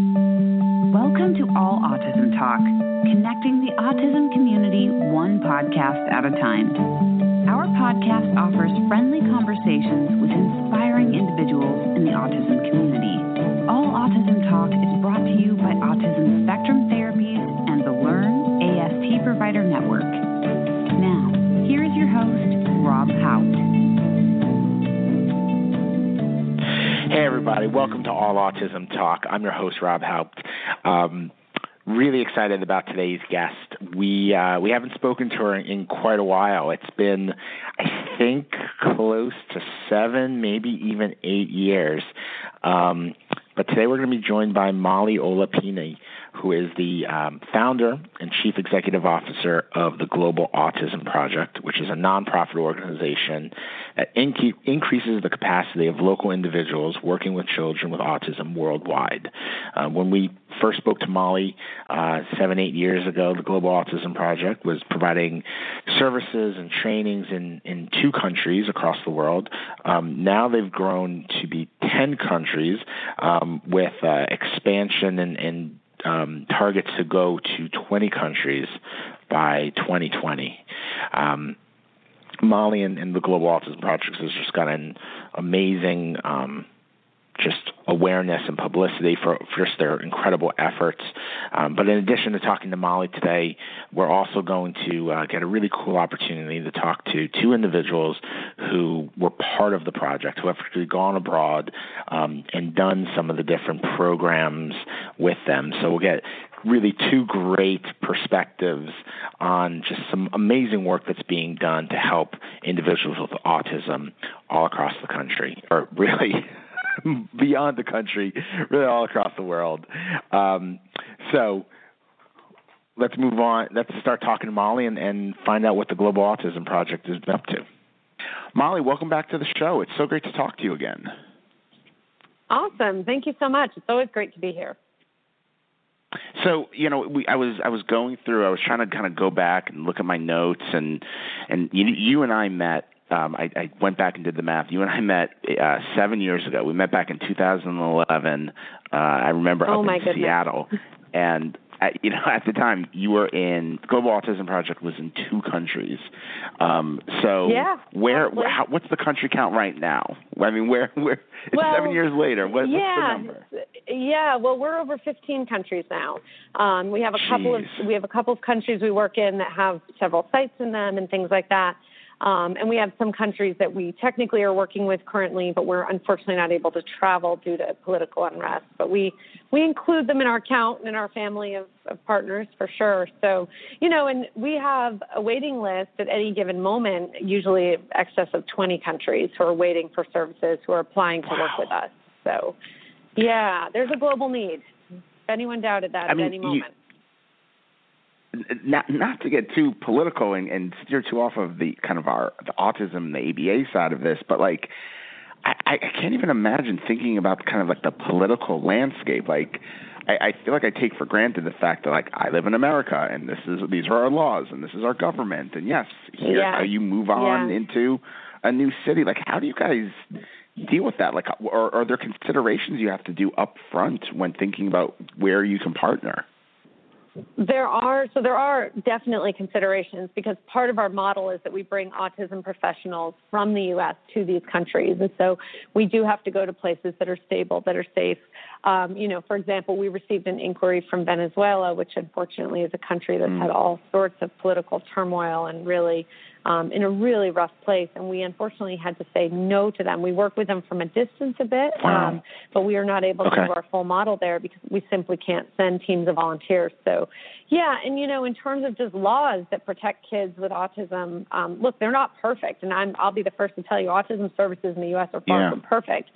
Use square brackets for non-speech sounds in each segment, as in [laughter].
Welcome to All Autism Talk, connecting the autism community one podcast at a time. Our podcast offers friendly conversations with inspiring individuals in the autism community. All Autism Talk is brought to you by Autism Spectrum Therapies and the Learn AST Provider Network. Now, here is your host, Rob Haupt. Hey, everybody. Welcome to All Autism Talk. I'm your host, Rob Haupt. Um, really excited about today's guest. We uh, we haven't spoken to her in quite a while. It's been, I think, close to seven, maybe even eight years. Um, but today we're going to be joined by Molly Ola Pinney who is the um, founder and chief executive officer of the Global Autism Project, which is a nonprofit organization that inc- increases the capacity of local individuals working with children with autism worldwide. Uh, when we first spoke to Molly uh, seven, eight years ago, the Global Autism Project was providing services and trainings in, in two countries across the world. Um, now they've grown to be 10 countries um, with uh, expansion and, and um, targets to go to 20 countries by 2020. Um, Molly and, and, the Global Autism Project has just got an amazing um, just awareness and publicity for, for just their incredible efforts. Um, but in addition to talking to Molly today, we're also going to uh, get a really cool opportunity to talk to two individuals who were part of the project, who have actually gone abroad um, and done some of the different programs with them. So we'll get really two great perspectives on just some amazing work that's being done to help individuals with autism all across the country, or [laughs] really [laughs] beyond the country, really all across the world. Um, so let's move on. Let's start talking to Molly and, and find out what the Global Autism Project is up to. Molly, welcome back to the show. It's so great to talk to you again. Awesome. Thank you so much. It's always great to be here. So you know, we, I was I was going through. I was trying to kind of go back and look at my notes, and and you, you and I met um, I, I went back and did the math. You and I met uh, seven years ago. We met back in 2011. Uh, I remember oh up in goodness. Seattle, and at, you know [laughs] at the time you were in Global Autism Project was in two countries. Um, so yeah, where how, what's the country count right now? I mean, where where it's well, seven years later. What, yeah, what's the number? Yeah, well, we're over 15 countries now. Um, we have a Jeez. couple of we have a couple of countries we work in that have several sites in them and things like that. Um, and we have some countries that we technically are working with currently, but we're unfortunately not able to travel due to political unrest. But we we include them in our count and in our family of, of partners for sure. So you know, and we have a waiting list at any given moment, usually excess of 20 countries who are waiting for services, who are applying to wow. work with us. So yeah, there's a global need. If anyone doubted that I at mean, any moment not not to get too political and, and steer too off of the kind of our the autism the ABA side of this, but like I, I can't even imagine thinking about kind of like the political landscape. Like I, I feel like I take for granted the fact that like I live in America and this is these are our laws and this is our government and yes, here yeah. you move on yeah. into a new city. Like how do you guys deal with that? Like, uh, are, are there considerations you have to do up front when thinking about where you can partner? There are so there are definitely considerations because part of our model is that we bring autism professionals from the U.S. to these countries, and so we do have to go to places that are stable, that are safe. Um, you know, for example, we received an inquiry from Venezuela, which unfortunately is a country that's mm. had all sorts of political turmoil and really um, in a really rough place, and we unfortunately had to say no to them. We work with them from a distance a bit, wow. um, but we are not able okay. to do our full model there because we simply can't send teams of volunteers. So, yeah, and you know, in terms of just laws that protect kids with autism, um, look, they're not perfect, and I'm, I'll be the first to tell you, autism services in the U.S. are far yeah. from perfect.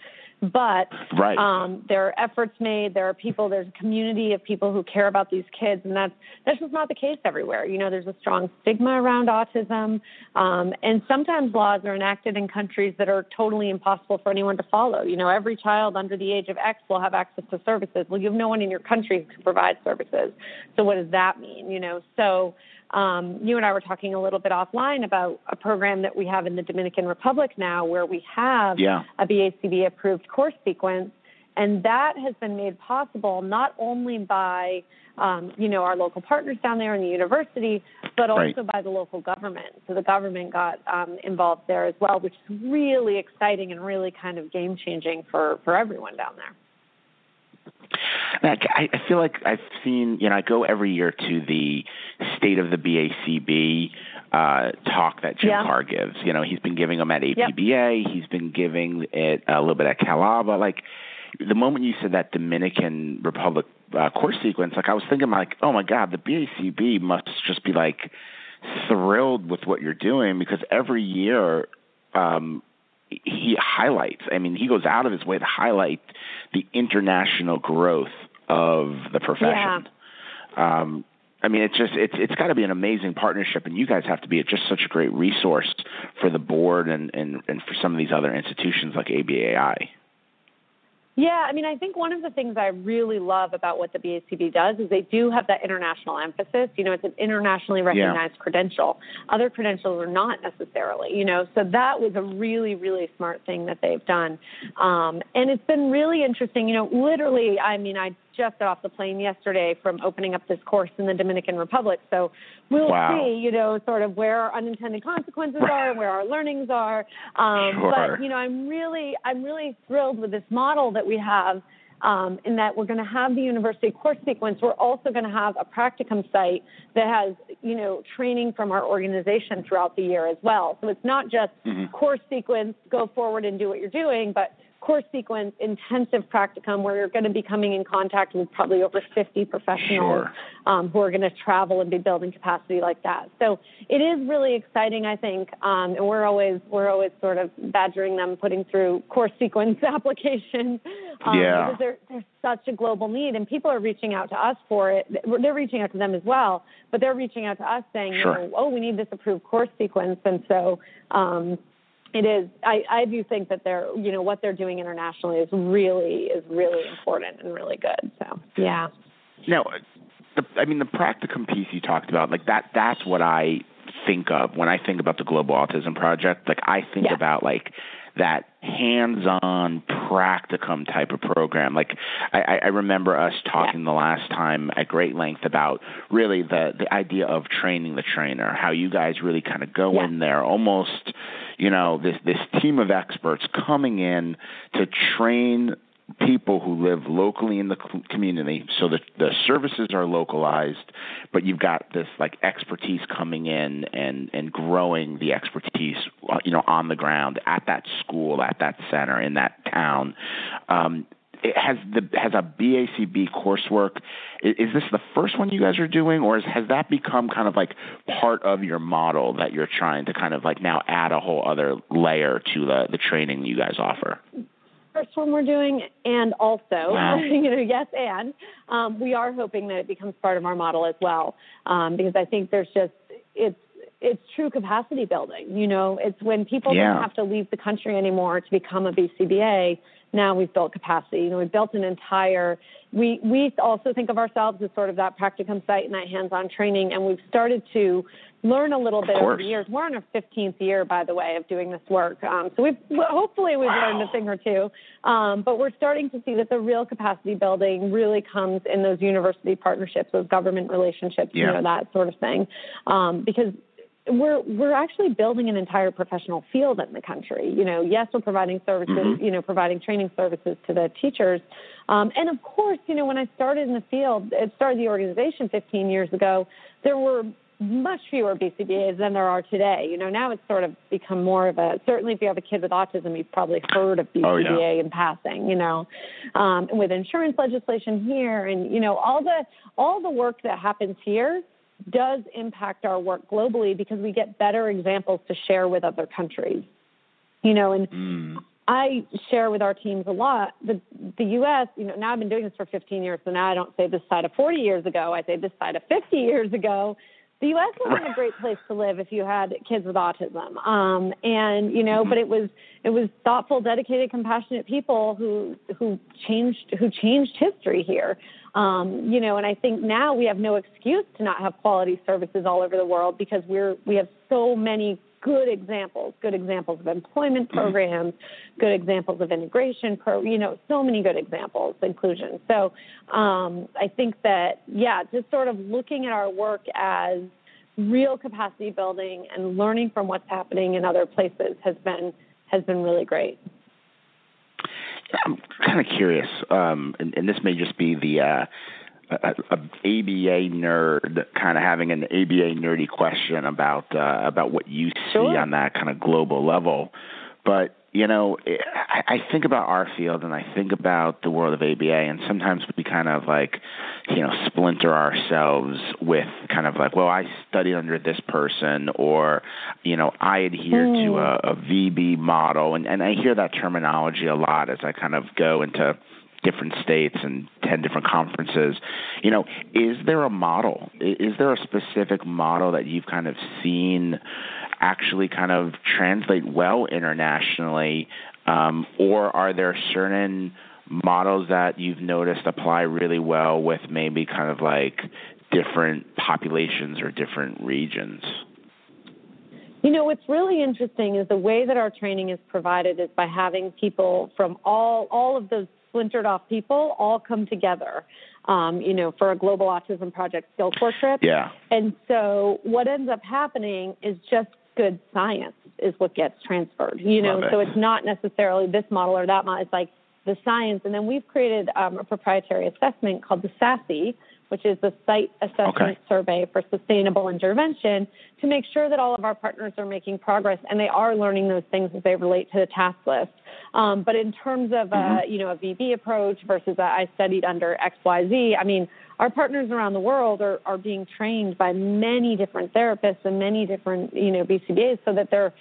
But right. um, there are efforts made. There are people. There's a community of people who care about these kids, and that's that's just not the case everywhere. You know, there's a strong stigma around autism, um, and sometimes laws are enacted in countries that are totally impossible for anyone to follow. You know, every child under the age of X will have access to services. Well, you have no one in your country who can provide services. So what does that mean? You know, so um, you and I were talking a little bit offline about a program that we have in the Dominican Republic now where we have yeah. a BACB approved course sequence. And that has been made possible not only by um, you know, our local partners down there in the university, but also right. by the local government. So the government got um, involved there as well, which is really exciting and really kind of game changing for, for everyone down there. I, I feel like I've seen, you know, I go every year to the state of the BACB uh, talk that Jim yeah. Carr gives. You know, he's been giving them at APBA, yep. he's been giving it a little bit at CalABA. Like the moment you said that Dominican Republic uh, course sequence, like I was thinking, like, oh my God, the BACB must just be like thrilled with what you're doing because every year um, he highlights. I mean, he goes out of his way to highlight the international growth of the profession. Yeah. Um, I mean, it's just it's it's got to be an amazing partnership, and you guys have to be just such a great resource for the board and and and for some of these other institutions like ABAI. Yeah, I mean, I think one of the things I really love about what the BACB does is they do have that international emphasis. You know, it's an internationally recognized yeah. credential. Other credentials are not necessarily, you know, so that was a really, really smart thing that they've done. Um, and it's been really interesting. You know, literally, I mean, I just got off the plane yesterday from opening up this course in the Dominican Republic. So we'll wow. see, you know, sort of where our unintended consequences [laughs] are and where our learnings are. Um, sure. But you know, I'm really, I'm really thrilled with this model that we have. Um, in that we're going to have the university course sequence. We're also going to have a practicum site that has, you know, training from our organization throughout the year as well. So it's not just mm-hmm. course sequence, go forward and do what you're doing, but course sequence intensive practicum where you're going to be coming in contact with probably over 50 professionals sure. um, who are going to travel and be building capacity like that. So it is really exciting, I think, um, and we're always we're always sort of badgering them, putting through course sequence [laughs] applications um, yeah. because there, there's such a global need, and people are reaching out to us for it. They're reaching out to them as well, but they're reaching out to us saying, sure. you know, oh, we need this approved course sequence, and so. It is. I, I do think that they're, you know, what they're doing internationally is really is really important and really good. So yeah. Now, the, I mean, the practicum piece you talked about, like that. That's what I think of when I think about the Global Autism Project. Like I think yeah. about like that hands-on practicum type of program. Like I, I remember us talking yeah. the last time at great length about really the the idea of training the trainer, how you guys really kind of go yeah. in there almost, you know, this this team of experts coming in to train people who live locally in the community so that the services are localized but you've got this like expertise coming in and and growing the expertise uh, you know on the ground at that school at that center in that town um, it has the has a BACB coursework. Is, is, this the first one you guys are doing, or is, has that become kind of like part of your model that you're trying to kind of like now add a whole other layer to the the training you guys offer? First one we're doing, and also, wow. [laughs] you know, yes, and um, we are hoping that it becomes part of our model as well, um, because I think there's just it's it's true capacity building. You know, it's when people yeah. don't have to leave the country anymore to become a BCBA. Now we've built capacity. You know, we've built an entire. We we also think of ourselves as sort of that practicum site and that hands-on training, and we've started to learn a little bit over the years. We're in our 15th year, by the way, of doing this work. Um, so we've hopefully we've wow. learned a thing or two. Um, but we're starting to see that the real capacity building really comes in those university partnerships, those government relationships, yeah. you know, that sort of thing. Um, because we're we're actually building an entire professional field in the country. You know, yes, we're providing services, mm-hmm. you know, providing training services to the teachers, um, and of course, you know, when I started in the field, it started the organization 15 years ago. There were much fewer BCBAs than there are today. You know, now it's sort of become more of a certainly if you have a kid with autism, you've probably heard of BCBA oh, yeah. in passing. You know, um, with insurance legislation here, and you know all the all the work that happens here does impact our work globally because we get better examples to share with other countries. You know, and mm. I share with our teams a lot. The the U.S. You know, now I've been doing this for 15 years, so now I don't say this side of 40 years ago. I say this side of 50 years ago the U.S. wasn't a [laughs] great place to live if you had kids with autism. Um, and you know, but it was it was thoughtful, dedicated, compassionate people who who changed who changed history here. Um, you know, and I think now we have no excuse to not have quality services all over the world because we're we have so many good examples, good examples of employment programs, good examples of integration pro, you know, so many good examples, inclusion. So um, I think that, yeah, just sort of looking at our work as real capacity building and learning from what's happening in other places has been has been really great. I'm kind of curious, um, and, and, this may just be the uh, a, a ABA nerd kind of having an ABA nerdy question about uh, about what you see sure. on that kind of global level. But you know, I, I think about our field and I think about the world of ABA, and sometimes we kind of like, you know, splinter ourselves with kind of like, well, I studied under this person, or, you know, I adhere mm. to hmm. a, a VB model, and and I hear that terminology a lot as I kind of go into different states and 10 different conferences. You know, is there a model? Is there a specific model that you've kind of seen actually kind of translate well internationally? Um, or are there certain models that you've noticed apply really well with maybe kind of like different populations or different regions? You know, what's really interesting is the way that our training is provided is by having people from all all of those splintered off people all come together, um, you know, for a global autism project SkillCorps trip. Yeah. And so what ends up happening is just good science is what gets transferred, you know, it. so it's not necessarily this model or that model. It's like the science. And then we've created um, a proprietary assessment called the SASSI, which is the Site Assessment okay. Survey for Sustainable Intervention, to make sure that all of our partners are making progress and they are learning those things as they relate to the task list. Um, but in terms of uh, mm-hmm. a, you know a VB approach versus a, I studied under XYZ, I mean our partners around the world are, are being trained by many different therapists and many different you know BCBAs so that they're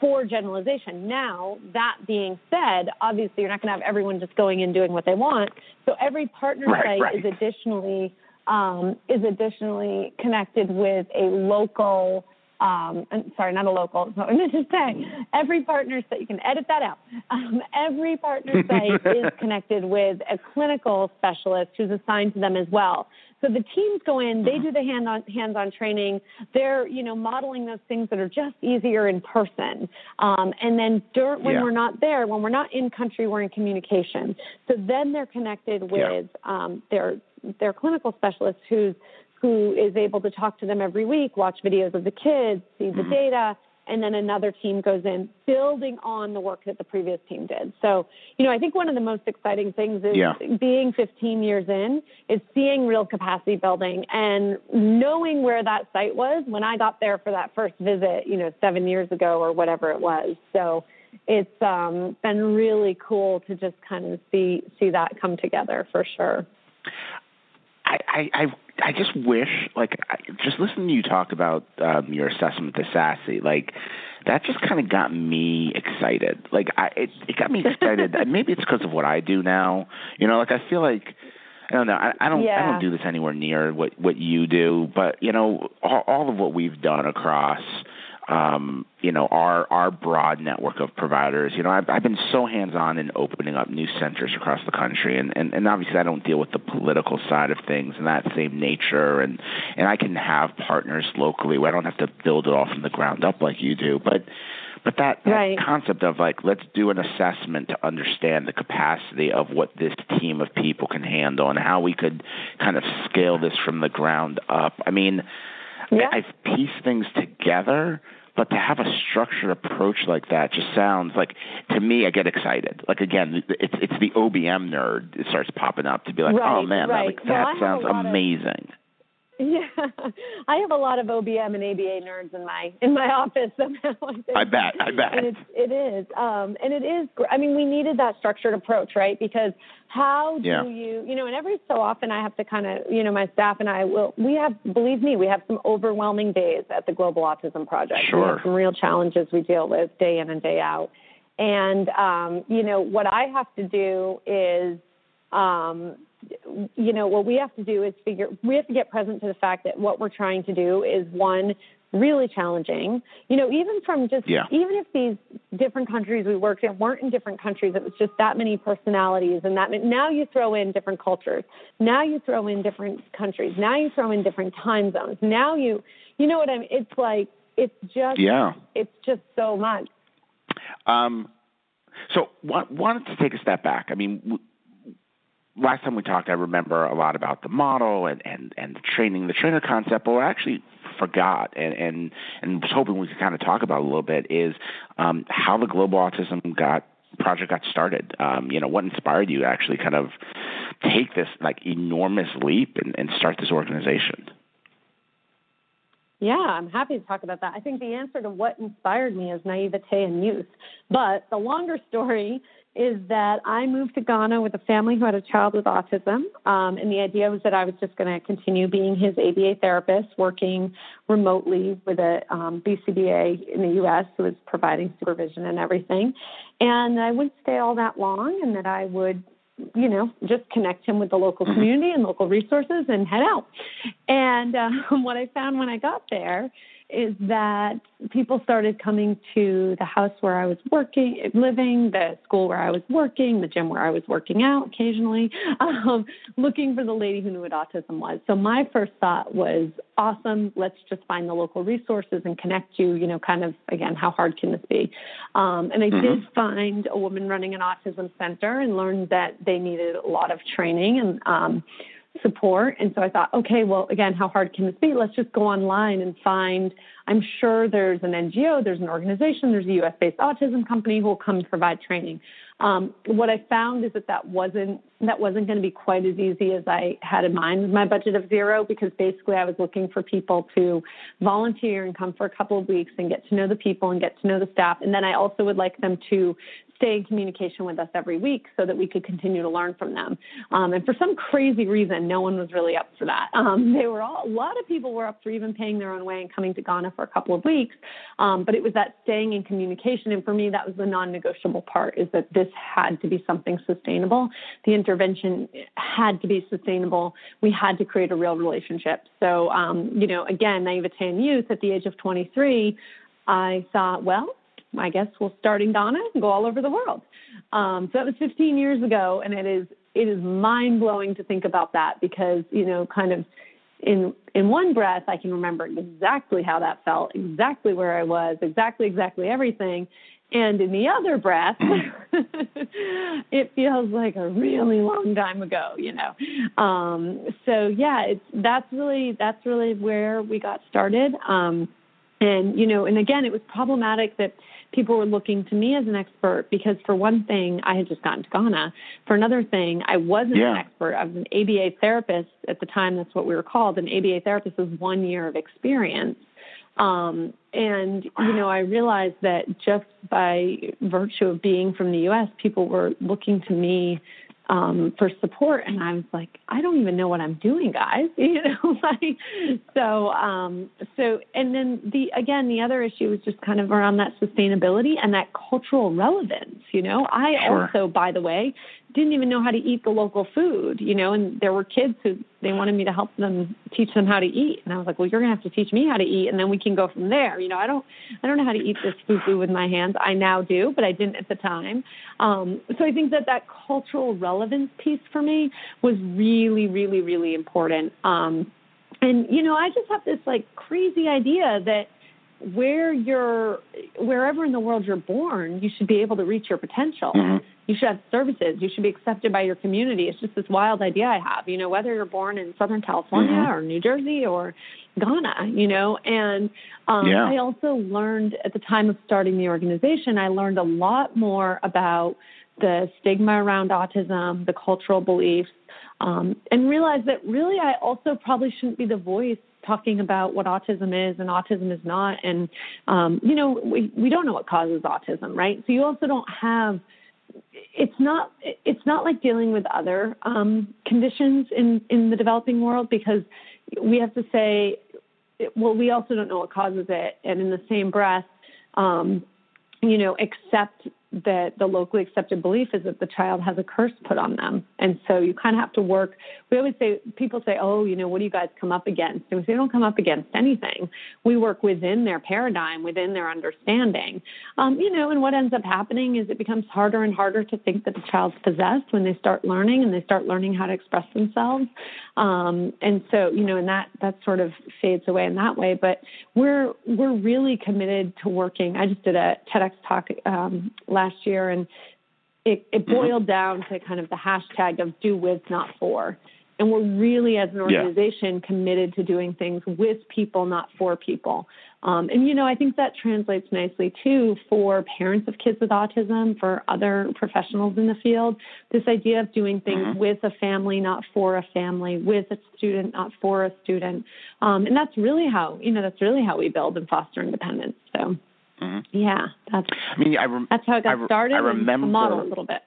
for generalization. Now, that being said, obviously you're not going to have everyone just going and doing what they want. So every partner right, site right. is additionally um, is additionally connected with a local um, sorry, not a local. So I'm going to say every partner site. You can edit that out. Um, every partner [laughs] site is connected with a clinical specialist who's assigned to them as well. So the teams go in, they do the hand-on, hands-on training. They're, you know, modeling those things that are just easier in person. Um, and then during, when yeah. we're not there, when we're not in country, we're in communication. So then they're connected with yeah. um, their their clinical specialist who's who is able to talk to them every week, watch videos of the kids, see the mm-hmm. data, and then another team goes in building on the work that the previous team did. So, you know, I think one of the most exciting things is yeah. being 15 years in is seeing real capacity building and knowing where that site was when I got there for that first visit, you know, 7 years ago or whatever it was. So, it's um, been really cool to just kind of see see that come together for sure. I, I, I just wish, like, I, just listening to you talk about um, your assessment to SASSI, like, that just kind of got me excited. Like, I, it, it got me excited. [laughs] Maybe it's because of what I do now. You know, like, I feel like, I don't know. I, I don't. Yeah. I don't do this anywhere near what what you do. But you know, all, all of what we've done across um, you know, our our broad network of providers. You know, I've, I've been so hands on in opening up new centers across the country, and, and and obviously I don't deal with the political side of things and that same nature, and and I can have partners locally where I don't have to build it all from the ground up like you do, but. But that, that right. concept of like, let's do an assessment to understand the capacity of what this team of people can handle and how we could kind of scale this from the ground up. I mean, yeah. I, I've pieced things together, but to have a structured approach like that just sounds like to me I get excited. Like again, it's it's the OBM nerd. It starts popping up to be like, oh, right, oh man, right. that, like, that well, sounds amazing. Of, yeah, I have a lot of OBM and ABA nerds in my in my office [laughs] somehow. I, I bet, I bet. And it's, it is, um, and it is. I mean, we needed that structured approach, right? Because how do yeah. you, you know, and every so often I have to kind of, you know, my staff and I will. We have, believe me, we have some overwhelming days at the Global Autism Project. Sure. We have some real challenges we deal with day in and day out. And um, you know, what I have to do is um, you know, what we have to do is figure, we have to get present to the fact that what we're trying to do is one, really challenging. You know, even from just, yeah. even if these different countries we worked in weren't in different countries, it was just that many personalities and that, now you throw in different cultures. Now you throw in different countries. Now you throw in different time zones. Now you, you know what I mean? It's like, it's just yeah, it's just so much. Um, so wanted to take a step back. I mean. Last time we talked, I remember a lot about the model and, and, and the training, the trainer concept, but I actually forgot and, and, and was hoping we could kind of talk about a little bit is um, how the Global Autism got project got started. Um, you know, what inspired you to actually kind of take this like enormous leap and, and start this organization? Yeah, I'm happy to talk about that. I think the answer to what inspired me is naivete and youth. But the longer story is that I moved to Ghana with a family who had a child with autism. Um, and the idea was that I was just going to continue being his ABA therapist, working remotely with a um, BCBA in the U.S. who was providing supervision and everything. And I wouldn't stay all that long, and that I would you know, just connect him with the local mm-hmm. community and local resources and head out. And um, [laughs] what I found when I got there is that people started coming to the house where I was working, living, the school where I was working, the gym where I was working out occasionally, [laughs] um, looking for the lady who knew what autism was. So my first thought was, awesome, let's just find the local resources and connect you, you know, kind of, again, how hard can this be? Um, and I mm-hmm. did find a woman running an autism center and learned that they needed a lot of training and, um, support. And so I thought, okay, well, again, how hard can this be? Let's just go online and find. I'm sure there's an NGO, there's an organization, there's a US based autism company who will come provide training. Um, what I found is that that wasn't that wasn't going to be quite as easy as I had in mind with my budget of zero because basically I was looking for people to volunteer and come for a couple of weeks and get to know the people and get to know the staff, and then I also would like them to stay in communication with us every week so that we could continue to learn from them. Um, and for some crazy reason, no one was really up for that. Um, they were all, a lot of people were up for even paying their own way and coming to Ghana for a couple of weeks. Um, but it was that staying in communication. And for me, that was the non-negotiable part is that this had to be something sustainable. The intervention had to be sustainable. We had to create a real relationship. So, um, you know, again, naivete in youth at the age of 23, I thought, well, I guess we'll start in Ghana and go all over the world. Um, so that was 15 years ago, and it is it is mind blowing to think about that because you know, kind of in in one breath, I can remember exactly how that felt, exactly where I was, exactly exactly everything, and in the other breath, [laughs] it feels like a really long time ago, you know. Um, so yeah, it's that's really that's really where we got started. Um, and you know, and again, it was problematic that people were looking to me as an expert because, for one thing, I had just gotten to Ghana. For another thing, I wasn't yeah. an expert. I was an ABA therapist at the time. That's what we were called. An ABA therapist is one year of experience. Um, and you know, I realized that just by virtue of being from the U.S., people were looking to me um, for support. And I was like, I don't even know what I'm doing, guys. [laughs] You know, like so. Um, so, and then the again, the other issue was just kind of around that sustainability and that cultural relevance. You know, I sure. also, by the way, didn't even know how to eat the local food, you know, and there were kids who they wanted me to help them teach them how to eat. And I was like, well, you're going to have to teach me how to eat and then we can go from there. You know, I don't, I don't know how to eat this fufu with my hands. I now do, but I didn't at the time. Um, so I think that that cultural relevance piece for me was really, really, really important. Um, and, you know, I just have this like crazy idea that where you're wherever in the world you're born, you should be able to reach your potential. Mm-hmm. You should have services. You should be accepted by your community. It's just this wild idea I have. You know, whether you're born in Southern California mm-hmm. or New Jersey or Ghana, you know, and um, yeah. I also learned at the time of starting the organization, I learned a lot more about the stigma around autism, the cultural beliefs, um, and realized that really I also probably shouldn't be the voice talking about what autism is and autism is not. And, um, you know, we, we don't know what causes autism, right? So you also don't have it's not it's not like dealing with other um, conditions in in the developing world because we have to say well we also don't know what causes it and in the same breath um, you know accept that the locally accepted belief is that the child has a curse put on them. And so you kind of have to work. We always say, people say, oh, you know, what do you guys come up against? And we say, don't come up against anything. We work within their paradigm, within their understanding. Um, you know, and what ends up happening is it becomes harder and harder to think that the child's possessed when they start learning and they start learning how to express themselves. Um, and so, you know, and that, that sort of fades away in that way. But we're, we're really committed to working. I just did a TEDx talk um, last year, and it, it mm-hmm. boiled down to kind of the hashtag of do with, not for. And we're really, as an organization, yeah. committed to doing things with people, not for people. Um, and, you know, I think that translates nicely, too, for parents of kids with autism, for other professionals in the field. This idea of doing things mm-hmm. with a family, not for a family, with a student, not for a student. Um, and that's really how, you know, that's really how we build and foster independence. So. Mm-hmm. Yeah, that's. I mean, I rem- that's how it got I re- started. I remember the model a little bit.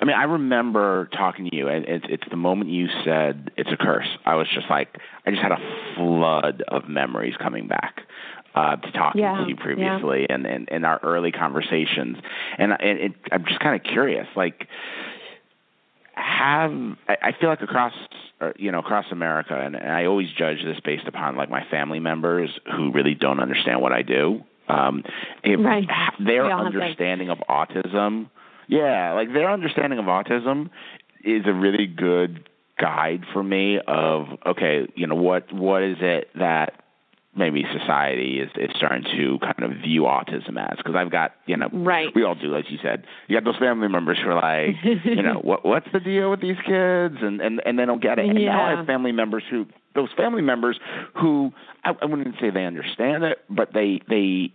I mean, I remember talking to you, and it's, it's the moment you said it's a curse. I was just like, I just had a flood of memories coming back uh, to talking yeah, to you previously, yeah. and, and and our early conversations, and, and it, I'm just kind of curious, like, have I, I feel like across uh, you know across America, and, and I always judge this based upon like my family members who really don't understand what I do. Um, if right. their understanding of autism, yeah, like their understanding of autism is a really good guide for me of okay, you know what what is it that maybe society is, is starting to kind of view autism as because I've got you know right. we all do as you said. You got those family members who are like you know [laughs] what what's the deal with these kids? And and and they don't get it. And yeah. now I have family members who those family members who I, I wouldn't say they understand it but they they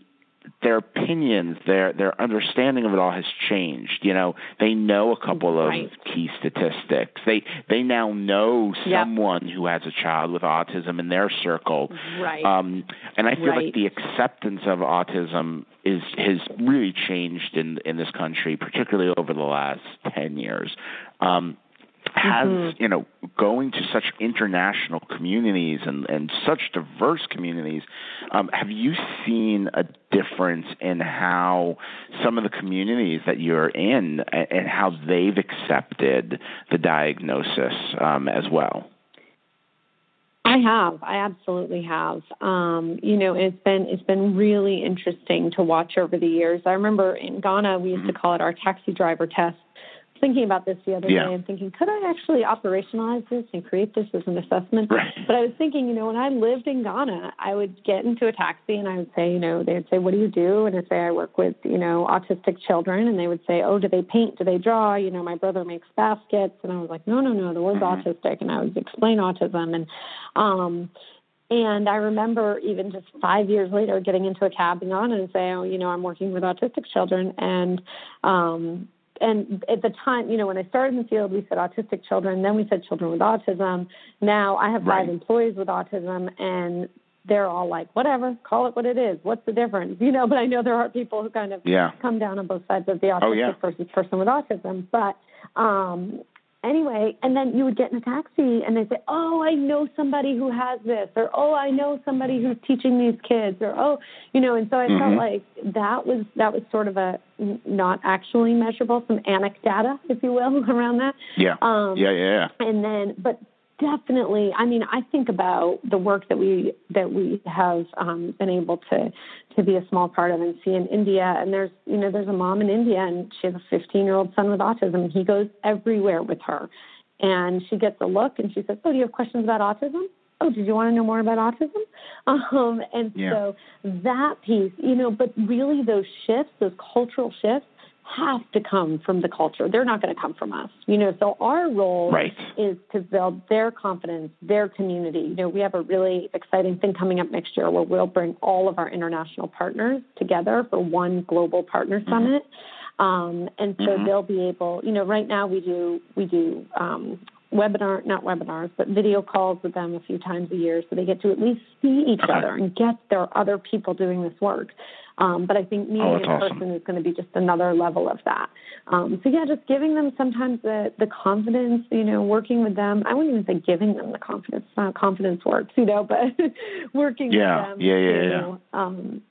their opinions, their their understanding of it all has changed. You know, they know a couple of right. key statistics. They they now know someone who has a child with autism in their circle. Right. Um, and I feel right. like the acceptance of autism is has really changed in in this country, particularly over the last ten years. Um, has mm-hmm. you know going to such international communities and and such diverse communities um, have you seen a difference in how some of the communities that you're in and how they've accepted the diagnosis um, as well I have. I absolutely have. Um, you know, it's been it's been really interesting to watch over the years. I remember in Ghana we used mm-hmm. to call it our taxi driver test thinking about this the other yeah. day and thinking, could I actually operationalize this and create this as an assessment? Right. But I was thinking, you know, when I lived in Ghana, I would get into a taxi and I would say, you know, they would say, what do you do? And I'd say, I work with, you know, autistic children. And they would say, oh, do they paint? Do they draw? You know, my brother makes baskets. And I was like, no, no, no, the word's mm-hmm. autistic. And I would explain autism. And, um, and I remember even just five years later getting into a cab in Ghana and saying, oh, you know, I'm working with autistic children. And, um, and at the time, you know, when I started in the field, we said autistic children, then we said children with autism. Now I have five right. employees with autism, and they're all like, whatever, call it what it is. What's the difference? [laughs] You know, but I know there are people who kind of yeah. come down on both sides of the autistic oh, yeah. versus person with autism. But um, anyway, and then you would get in a taxi and they'd say, "Oh, I know somebody who has this," or "Oh, I know somebody who's teaching these kids," or "Oh, you know." And so I mm-hmm. felt like that was that was sort of a not actually measurable, some anecdata, if you will, [laughs] around that. Yeah. Um, yeah, yeah, yeah. And then, but definitely i mean i think about the work that we that we have um, been able to to be a small part of and see in india. And there's you know there's a mom in india and she has a 15 year old son with autism he goes everywhere with her. And she gets a look and she says oh do you have questions about autism? Oh did you want to know more about autism? [laughs] Um, and yeah. so that piece you know but really those shifts those cultural shifts have to come from the culture. They're not going to come from us. You know, so our role right. is to build their confidence, their community. You know, we have a really exciting thing coming up next year where we'll bring all of our international partners together for one global partner mm-hmm. summit. Um, and so mm-hmm. they'll be able, you know, right now we do we do um, webinar, not webinars, but video calls with them a few times a year, so they get to at least see each okay. other and get there are other people doing this work. Um, but I think meeting oh, in awesome. person is going to be just another level of that. Um, so yeah, just giving them sometimes the the confidence, you know, working with them. I wouldn't even say giving them the confidence. Not confidence works, you know, but [laughs] working yeah. with them. Yeah, yeah, yeah. Um,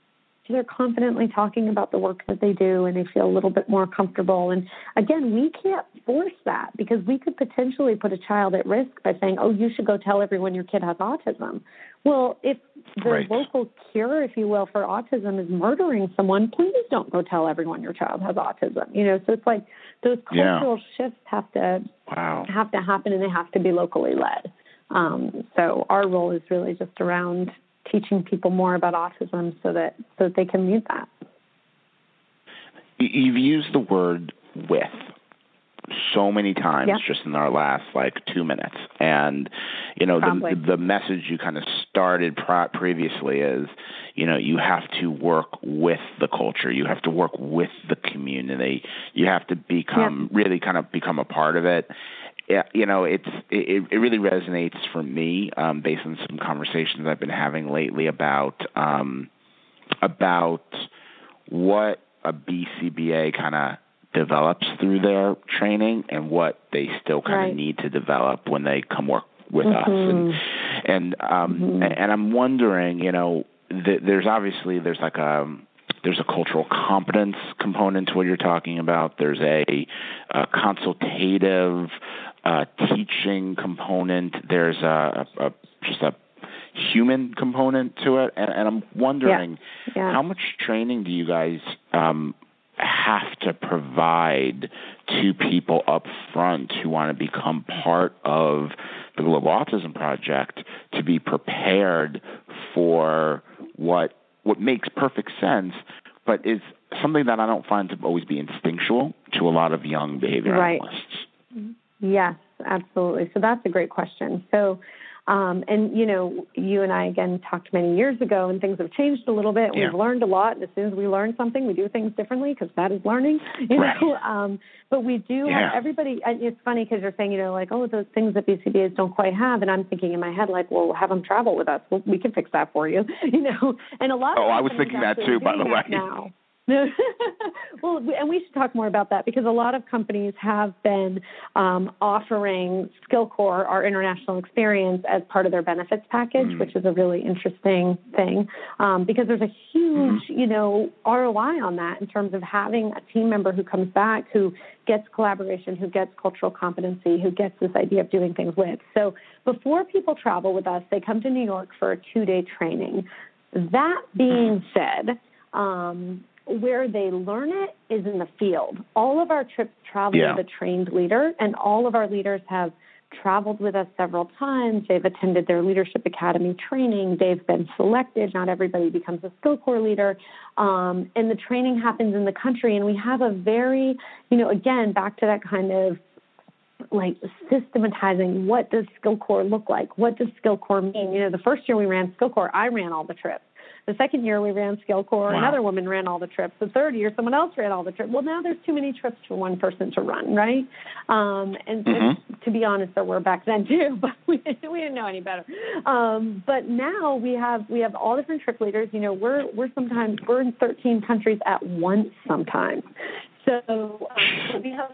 So they're confidently talking about the work that they do and they feel a little bit more comfortable. And again, we can't force that because we could potentially put a child at risk by saying, oh, you should go tell everyone your kid has autism. Well, if the right. local cure, if you will, for autism is murdering someone, please don't go tell everyone your child has autism. You know, so it's like those cultural yeah. shifts have to wow. have to happen and they have to be locally led. Um, so our role is really just around teaching people more about autism so that so that they can meet that. You've used the word with so many times yep. just in our last like two minutes and you know the the message you kind of started previously is you know you have to work with the culture you have to work with the community you have to become yep. really kind of become a part of it yeah, you know, it's it, it really resonates for me um, based on some conversations I've been having lately about um, about what a BCBA kind of develops through their training and what they still kind right. of need to develop when they come work with mm-hmm. us and and um mm-hmm. and I'm wondering, you know, th- there's obviously there's like a there's a cultural competence component to what you're talking about. There's a, a consultative uh, teaching component. There's a, a, a just a human component to it, and, and I'm wondering yeah. Yeah. how much training do you guys um, have to provide to people up front who want to become part of the Global Autism Project to be prepared for what what makes perfect sense, but is something that I don't find to always be instinctual to a lot of young behavior right. analysts. Yes, absolutely. So that's a great question. So, um, and you know, you and I again talked many years ago, and things have changed a little bit. Yeah. We've learned a lot, and as soon as we learn something, we do things differently because that is learning. [laughs] You right. know, um, but we do yeah. have everybody. And It's funny because you're saying, you know, like, oh, those things that BCBAs don't quite have, and I'm thinking in my head, like, well, have them travel with us. Well, we can fix that for you. [laughs] You know, and a lot. Oh, of I was thinking that too, by the way. Now. [laughs] well, and we should talk more about that because a lot of companies have been um, offering SkillCorps, our international experience, as part of their benefits package, mm which is a really interesting thing um, because there's a huge, mm you know, ROI on that in terms of having a team member who comes back who gets collaboration, who gets cultural competency, who gets this idea of doing things with. So before people travel with us, they come to New York for a two-day training. That being said, um, where they learn it is in the field. All of our trips travel yeah. with a trained leader, and all of our leaders have traveled with us several times. They've attended their Leadership Academy training. They've been selected. Not everybody becomes a SkillCorps leader. Um, and the training happens in the country. And we have a very, you know, again, back to that kind of like systematizing what does SkillCorps look like? What does SkillCorps mean? You know, the first year we ran SkillCorps, I ran all the trips. The second year we ran SkillCorps, wow. another woman ran all the trips. The third year someone else ran all the trips. Well, now there's too many trips for one person to run, right? Um, and, mm-hmm. to be honest, there were back then [laughs] too, but we, we didn't know any better. Um, but now we have we have all different trip leaders. You know, we're we're sometimes we're in 13 countries at once sometimes. So, um, we have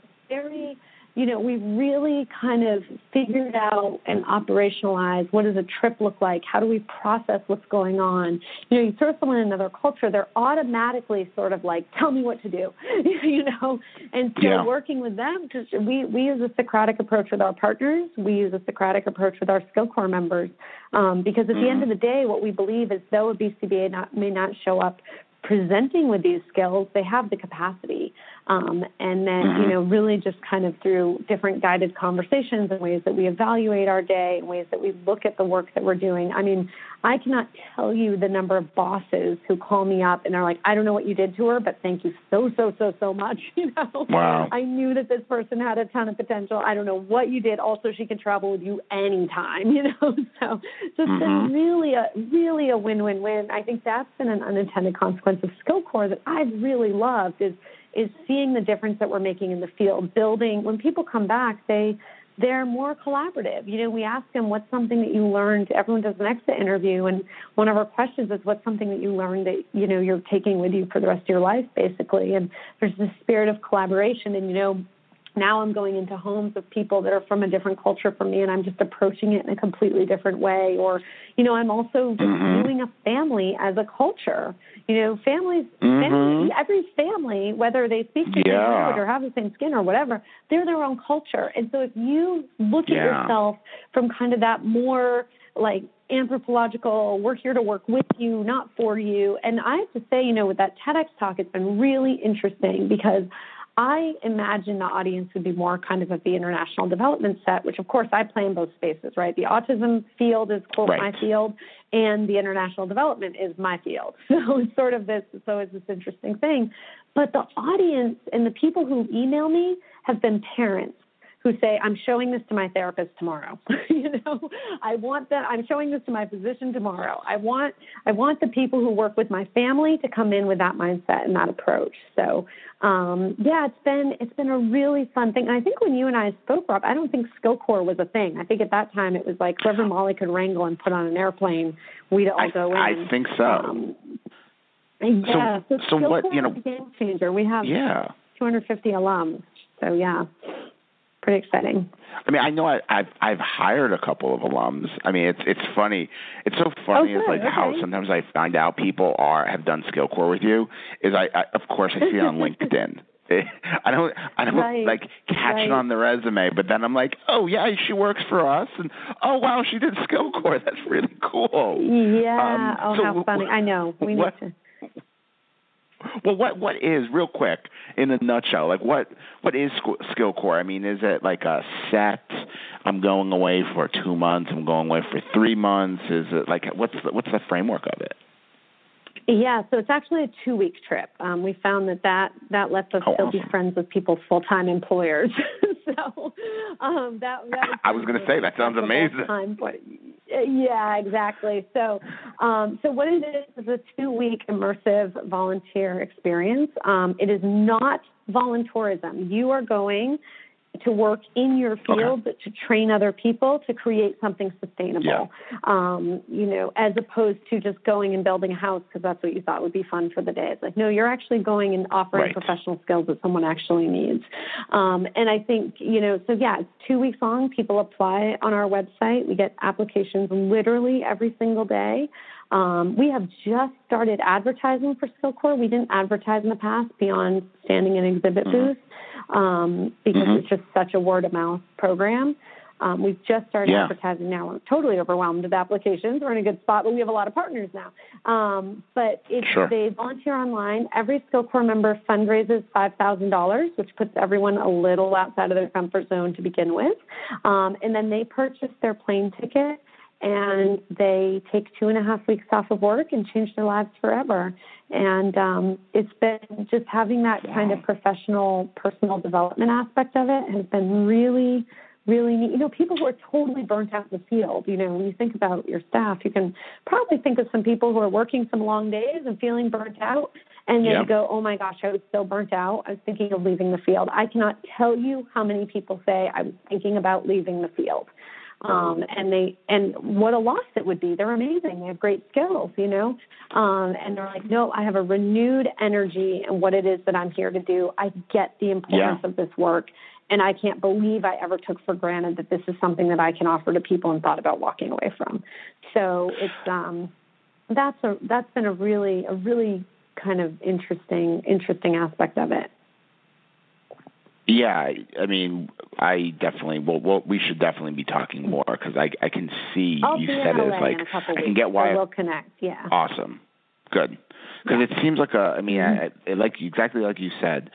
know, we really kind of figured out and operationalized what does a trip look like? How do we process what's going on? You know, you throw someone in another culture, they're automatically sort of like, tell me what to do, [laughs] you know? And so yeah. working with them, we, we use a Socratic approach with our partners. We use a Socratic approach with our SkillCorps members um, because at mm-hmm. the end of the day, what we believe is though a BCBA not, may not show up presenting with these skills, they have the capacity. Um, and then, you mm-hmm. know, really just kind of through different guided conversations and ways that we evaluate our day and ways that we look at the work that we're doing. I mean, I cannot tell you the number of bosses who call me up and are like, I don't know what you did to her, but thank you so, so, so, so much. [laughs] You know, wow. I knew that this person had a ton of potential. I don't know what you did. Also, she can travel with you anytime, [laughs] you know. So just mm-hmm. really a really a win-win-win. I think that's been an unintended consequence of SkillCorps that I've really loved is is seeing the difference that we're making in the field, building. When people come back, they they're more collaborative. You know, we ask them what's something that you learned. Everyone does an exit interview, and one of our questions is what's something that you learned that you know you're taking with you for the rest of your life, basically. And there's this spirit of collaboration, and you know, now I'm going into homes of people that are from a different culture from me and I'm just approaching it in a completely different way. Or, you know, I'm also just mm-hmm. viewing a family as a culture. You know, families, mm-hmm. family, every family, whether they speak the yeah. same language or have the same skin or whatever, they're their own culture. And so if you look yeah. at yourself from kind of that more like anthropological, we're here to work with you, not for you. And I have to say, you know, with that TEDx talk, it's been really interesting because I imagine the audience would be more kind of at the international development set, which of course I play in both spaces, right? The autism field is quote right. my field, and the international development is my field. [laughs] So it's sort of this, so it's this interesting thing. But the audience and the people who email me have been parents who say, I'm showing this to my therapist tomorrow. [laughs] you know, I want that I'm showing this to my physician tomorrow. I want I want the people who work with my family to come in with that mindset and that approach. So um, yeah, it's been it's been a really fun thing. And I think when you and I spoke, Rob, I don't think SkillCorps was a thing. I think at that time it was like whoever Molly could wrangle and put on an airplane, we'd all I, go in. I think so. Um, yeah, so, so, so what you know? Game changer. We have yeah 250 alums. So yeah pretty exciting. I mean, I know I, I've I've hired a couple of alums. I mean, it's it's funny. It's so funny. Oh, it's like okay. how sometimes I find out people are have done SkillCorps with you. Is I, I of course I see it on [laughs] LinkedIn. [laughs] I don't I don't right. like catch right. it on the resume, but then I'm like, oh yeah, she works for us, and oh wow, she did SkillCorps. That's really cool. Yeah. Um, oh, so how funny! I know. We what, need to well, what what is real quick in a nutshell? Like what what is SkillCorps? I mean, is it like a set? I'm going away for two months. I'm going away for three months. Is it like what's the, what's the framework of it? Yeah, so it's actually a two week trip. Um, we found that that, that lets us oh, still awesome. be friends with people's full time employers. [laughs] so um, that, that was I was going to say that sounds amazing. Time, but, yeah, exactly. So, um, so what it is is a two week immersive volunteer experience. Um, it is not voluntourism. You are going to work in your field, okay. but to train other people to create something sustainable. Yeah. Um, you know, as opposed to just going and building a house because that's what you thought would be fun for the day. It's like, no, you're actually going and offering right. professional skills that someone actually needs. Um, and I think, you know, so yeah, it's two weeks long. People apply on our website. We get applications literally every single day. Um, we have just started advertising for SkillCorps. We didn't advertise in the past beyond standing in exhibit mm-hmm. booths um, because mm-hmm. it's just such a word of mouth program. Um, we've just started yeah. advertising now. We're totally overwhelmed with applications. We're in a good spot, but we have a lot of partners now. Um, but if sure. they volunteer online, every SkillCorps member fundraises $5,000, which puts everyone a little outside of their comfort zone to begin with. Um, and then they purchase their plane ticket and they take two and a half weeks off of work and change their lives forever. And um, it's been just having that kind of professional, personal development aspect of it has been really, really neat. You know, people who are totally burnt out in the field, you know, when you think about your staff, you can probably think of some people who are working some long days and feeling burnt out. And then you go, oh my gosh, I was so burnt out. I was thinking of leaving the field. I cannot tell you how many people say I was thinking about leaving the field um, and they and what a loss it would be. They're amazing. They have great skills, you know, um, and they're like, no, I have a renewed energy and what it is that I'm here to do. I get the importance yeah. of this work, and I can't believe I ever took for granted that this is something that I can offer to people and thought about walking away from. So it's um, that's a that's been a really a really kind of interesting interesting aspect of it. Yeah, I mean, I definitely. Well, well we should definitely be talking more because I I can see I'll you said it as like in a couple I can get why. So we'll connect. Yeah. Awesome, good. Because Yeah. it seems like a. I mean, Mhm. I, like exactly like you said.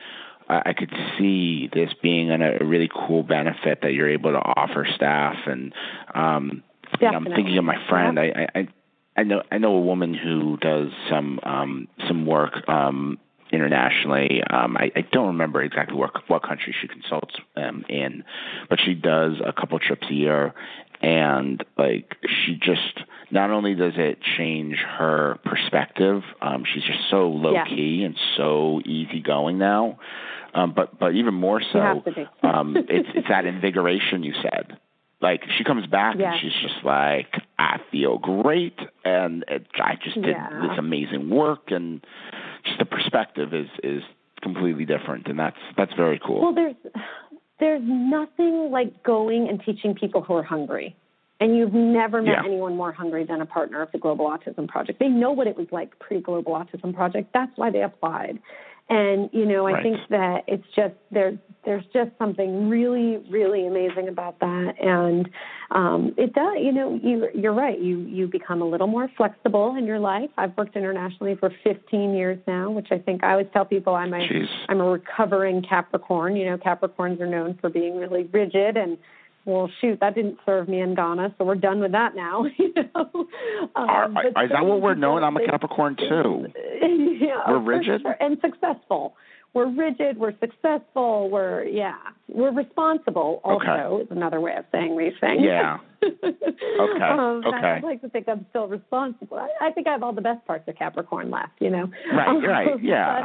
I I could see this being an, a really cool benefit that you're able to offer staff, and um, you know, I'm thinking of my friend. Yeah. I, I I know I know a woman who does some um, some work um, internationally. Um, I, I don't remember exactly what what country she consults um, in, but she does a couple trips a year, and like she just not only does it change her perspective, um, she's just so low Yeah. key and so easygoing now. Um, but but even more so, have to be. um, [laughs] it's it's that invigoration you said. Like she comes back Yes. and she's just like, I feel great, and it, I just did Yeah. this amazing work, and just the perspective is is completely different, and that's that's very cool. Well, there's there's nothing like going and teaching people who are hungry. And you've never met yeah. anyone more hungry than a partner of the Global Autism Project. They know what it was like pre Global Autism Project. That's why they applied. And you know, I right. think that it's just there's there's just something really really amazing about that, and um, it does. You know, you you're right. You you become a little more flexible in your life. I've worked internationally for 15 years now, which I think I always tell people I'm a. I'm a recovering Capricorn. You know, Capricorns are known for being really rigid and well, shoot, that didn't serve me in Ghana, so we're done with that now. [laughs] you know, um, are, is that what we're known? I'm a Capricorn too. [laughs] yeah, we're rigid sure. and successful. We're rigid. We're successful. We're yeah. We're responsible. Also, okay. is another way of saying these things. Yeah. [laughs] okay. um, okay. I'd like to think I'm still responsible. I, I think I have all the best parts of Capricorn left. You know. Right. Right. [laughs] Yeah.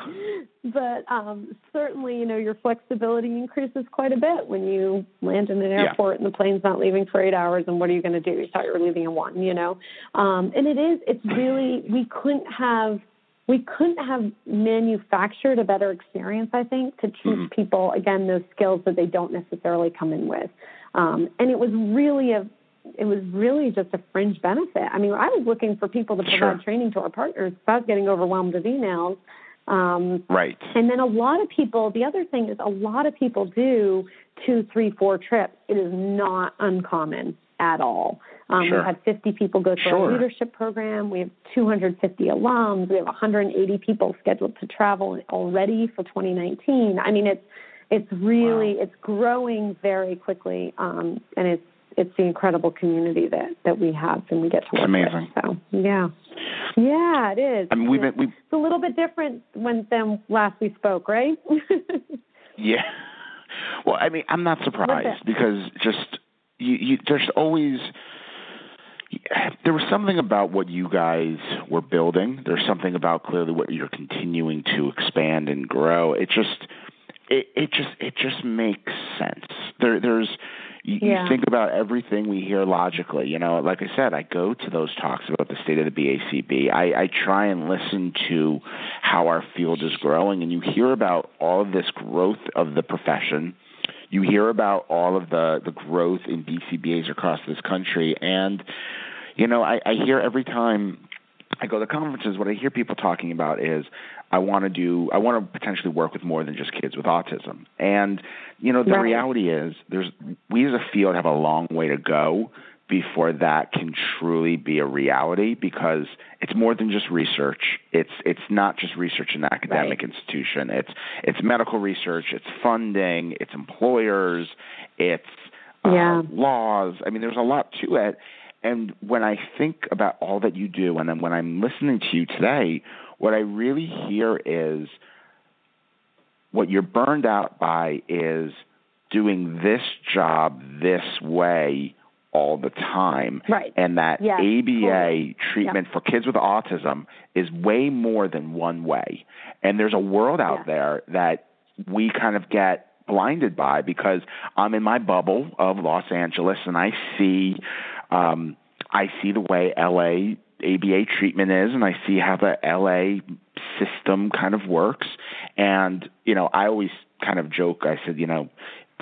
but, but um, certainly, you know, your flexibility increases quite a bit when you land in an airport yeah. and the plane's not leaving for eight hours. And what are you going to do? You thought you were leaving in one. You know. Um, and it is. It's really. We couldn't have we couldn't have manufactured a better experience, I think, to teach mm-hmm. people again those skills that they don't necessarily come in with. Um, and it was really a it was really just a fringe benefit. I mean, I was looking for people to provide sure. training to our partners. I was getting overwhelmed with emails. Um, right. And then a lot of people, the other thing is a lot of people do two, three, four trips. It is not uncommon at all. Um, sure. We've had 50 people go through sure. our leadership program. We have 250 alums. We have 180 people scheduled to travel already for 2019. I mean, it's it's really wow. it's growing very quickly, um, and it's it's the incredible community that that we have and we get to work amazing. with. So yeah, yeah, it is. I mean, we've been, we've, it's a little bit different when than last we spoke, right? [laughs] yeah. Well, I mean, I'm not surprised because just you, you there's always there was something about what you guys were building. There's something about clearly what you're continuing to expand and grow. It just it, it just it just makes sense. There there's you, yeah. you think about everything we hear logically. You know, like I said, I go to those talks about the state of the BACB. I, I try and listen to how our field is growing, and you hear about all of this growth of the profession. You hear about all of the the growth in BCBAs across this country, and you know, I, I hear every time I go to conferences, what I hear people talking about is I want to do, I want to potentially work with more than just kids with autism. And, you know, the right. reality is there's, we as a field have a long way to go before that can truly be a reality because it's more than just research. It's it's not just research in an academic right. institution. It's it's medical research, it's funding, it's employers, it's uh, yeah. laws. I mean, there's a lot to it. And when I think about all that you do, and then when I'm listening to you today, what I really hear is what you're burned out by is doing this job this way all the time. Right. And that yes, ABA totally. treatment yep. for kids with autism is way more than one way. And there's a world out yes. there that we kind of get blinded by because I'm in my bubble of Los Angeles and I see um I see the way LA ABA treatment is and I see how the LA system kind of works and you know I always kind of joke I said you know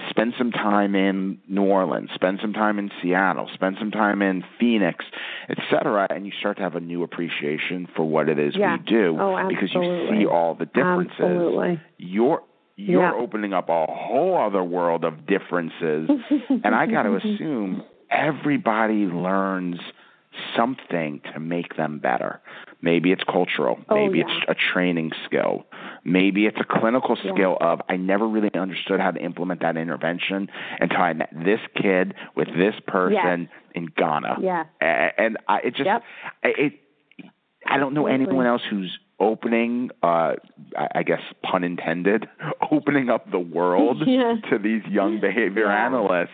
spend some time in New Orleans, spend some time in Seattle, spend some time in Phoenix, etc., and you start to have a new appreciation for what it is yeah. we do oh, because you see all the differences. Absolutely. You're you're yeah. opening up a whole other world of differences, [laughs] and I got to assume everybody learns something to make them better. Maybe it's cultural. Oh, Maybe yeah. it's a training skill. Maybe it's a clinical Yeah. skill of I never really understood how to implement that intervention until I met this kid with this person in Ghana. Yeah. And I, it just Yep. it I don't know Absolutely. anyone else who's opening uh I I guess pun intended [laughs] opening up the world [laughs] Yeah. to these young behavior Yeah. analysts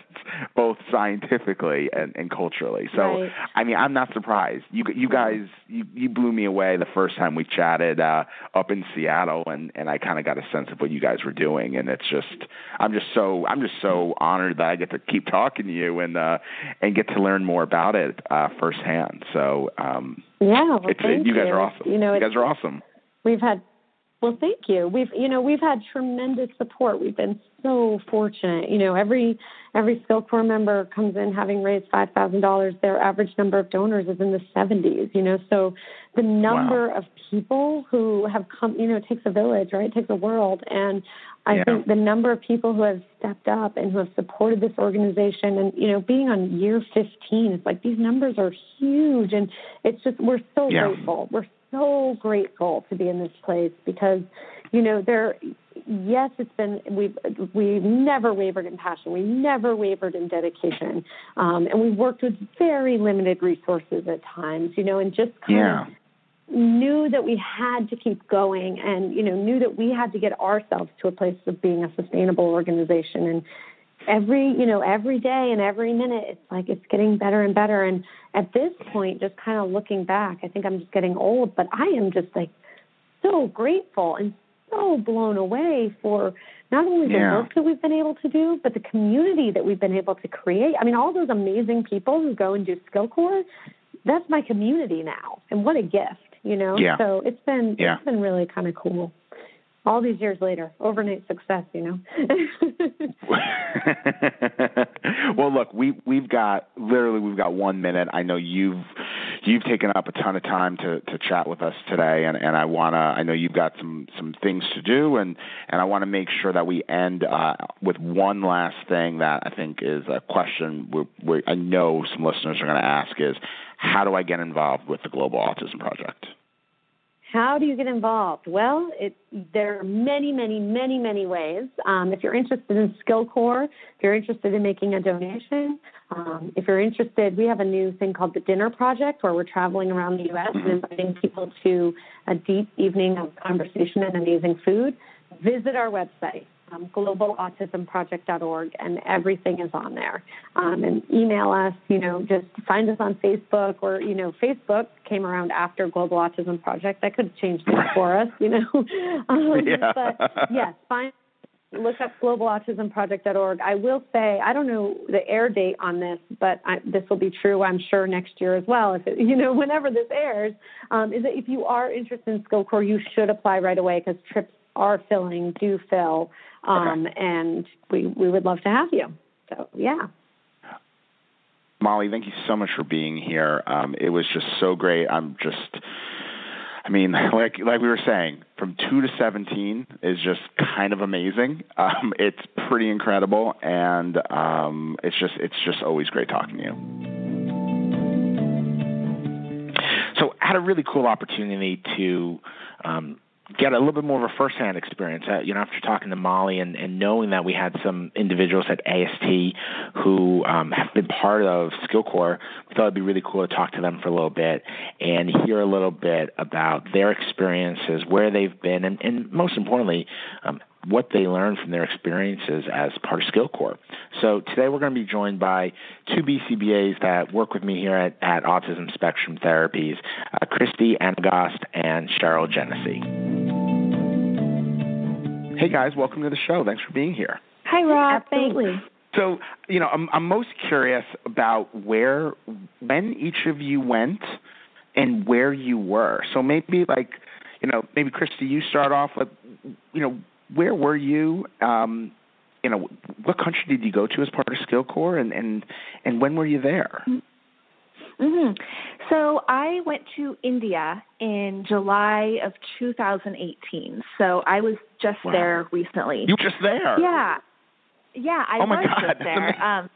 both scientifically and, and culturally. So Right. I mean I'm not surprised. You you guys you, you blew me away the first time we chatted uh up in Seattle and and I kind of got a sense of what you guys were doing and it's just I'm just so I'm just so honored that I get to keep talking to you and uh and get to learn more about it uh firsthand. So um Yeah, well, it's thank you guys are awesome. You know, you guys are awesome. we've had Well, thank you. We've you know we've had tremendous support. We've been so fortunate. You know every every SkillCorps member comes in having raised five thousand dollars. Their average number of donors is in the seventies. You know so the number wow. of people who have come you know it takes a village right it takes a world and I yeah. think the number of people who have stepped up and who have supported this organization and you know being on year 15 it's like these numbers are huge and it's just we're so yeah. grateful we're so grateful to be in this place because, you know, there. Yes, it's been we've we've never wavered in passion. We never wavered in dedication, um, and we worked with very limited resources at times. You know, and just kind yeah. of knew that we had to keep going and you know knew that we had to get ourselves to a place of being a sustainable organization and every you know every day and every minute it's like it's getting better and better and at this point just kind of looking back i think i'm just getting old but i am just like so grateful and so blown away for not only the yeah. work that we've been able to do but the community that we've been able to create i mean all those amazing people who go and do SkillCorps that's my community now and what a gift you know yeah. so it's been yeah. it's been really kind of cool all these years later, overnight success, you know. [laughs] well, look, we we've got literally we've got one minute. I know you've you've taken up a ton of time to to chat with us today, and and I wanna I know you've got some some things to do, and and I want to make sure that we end uh, with one last thing that I think is a question we we I know some listeners are going to ask is how do I get involved with the Global Autism Project? How do you get involved? Well, it, there are many, many, many, many ways. Um, if you're interested in SkillCorps, if you're interested in making a donation, um, if you're interested, we have a new thing called the Dinner Project where we're traveling around the U.S. and inviting people to a deep evening of conversation and amazing food. Visit our website, um, globalautismproject.org, and everything is on there. Um, and email us, you know, just find us on Facebook, or, you know, Facebook came around after Global Autism Project. That could have changed things for us, you know. [laughs] um, yeah. But yes, find look up globalautismproject.org. I will say I don't know the air date on this, but I, this will be true, I'm sure, next year as well. If it, [laughs] you know, whenever this airs, um, is that if you are interested in Corps, you should apply right away because trips are filling, do fill, um, okay. and we we would love to have you. So yeah. Molly, thank you so much for being here. Um, it was just so great. I'm just, I mean, [laughs] like like we were saying, from two to seventeen is just kind of amazing. [laughs] Um, it's pretty incredible, and um, it's just it's just always great talking to you. So, I had a really cool opportunity to um, get a little bit more of a firsthand experience. Uh, you know, after talking to Molly and, and knowing that we had some individuals at AST who um, have been part of SkillCorps, we thought it'd be really cool to talk to them for a little bit and hear a little bit about their experiences, where they've been, and, and most importantly, um, what they learned from their experiences as part of SkillCorps. So today we're going to be joined by two BCBAs that work with me here at, at Autism Spectrum Therapies, uh, Christy Anagast and Cheryl Genesee. Hey guys, welcome to the show. Thanks for being here. Hi, Rob. Absolutely. Thanks. So, you know, I'm, I'm most curious about where, when each of you went and where you were. So maybe like, you know, maybe Christy, you start off with, you know, where were you? Um, you know, what country did you go to as part of SkillCorps, and and and when were you there? Mm-hmm. So I went to India in July of 2018. So I was just Wow. there recently. You were just there. Yeah, yeah, I Oh my was God, just that's there. amazing. Um,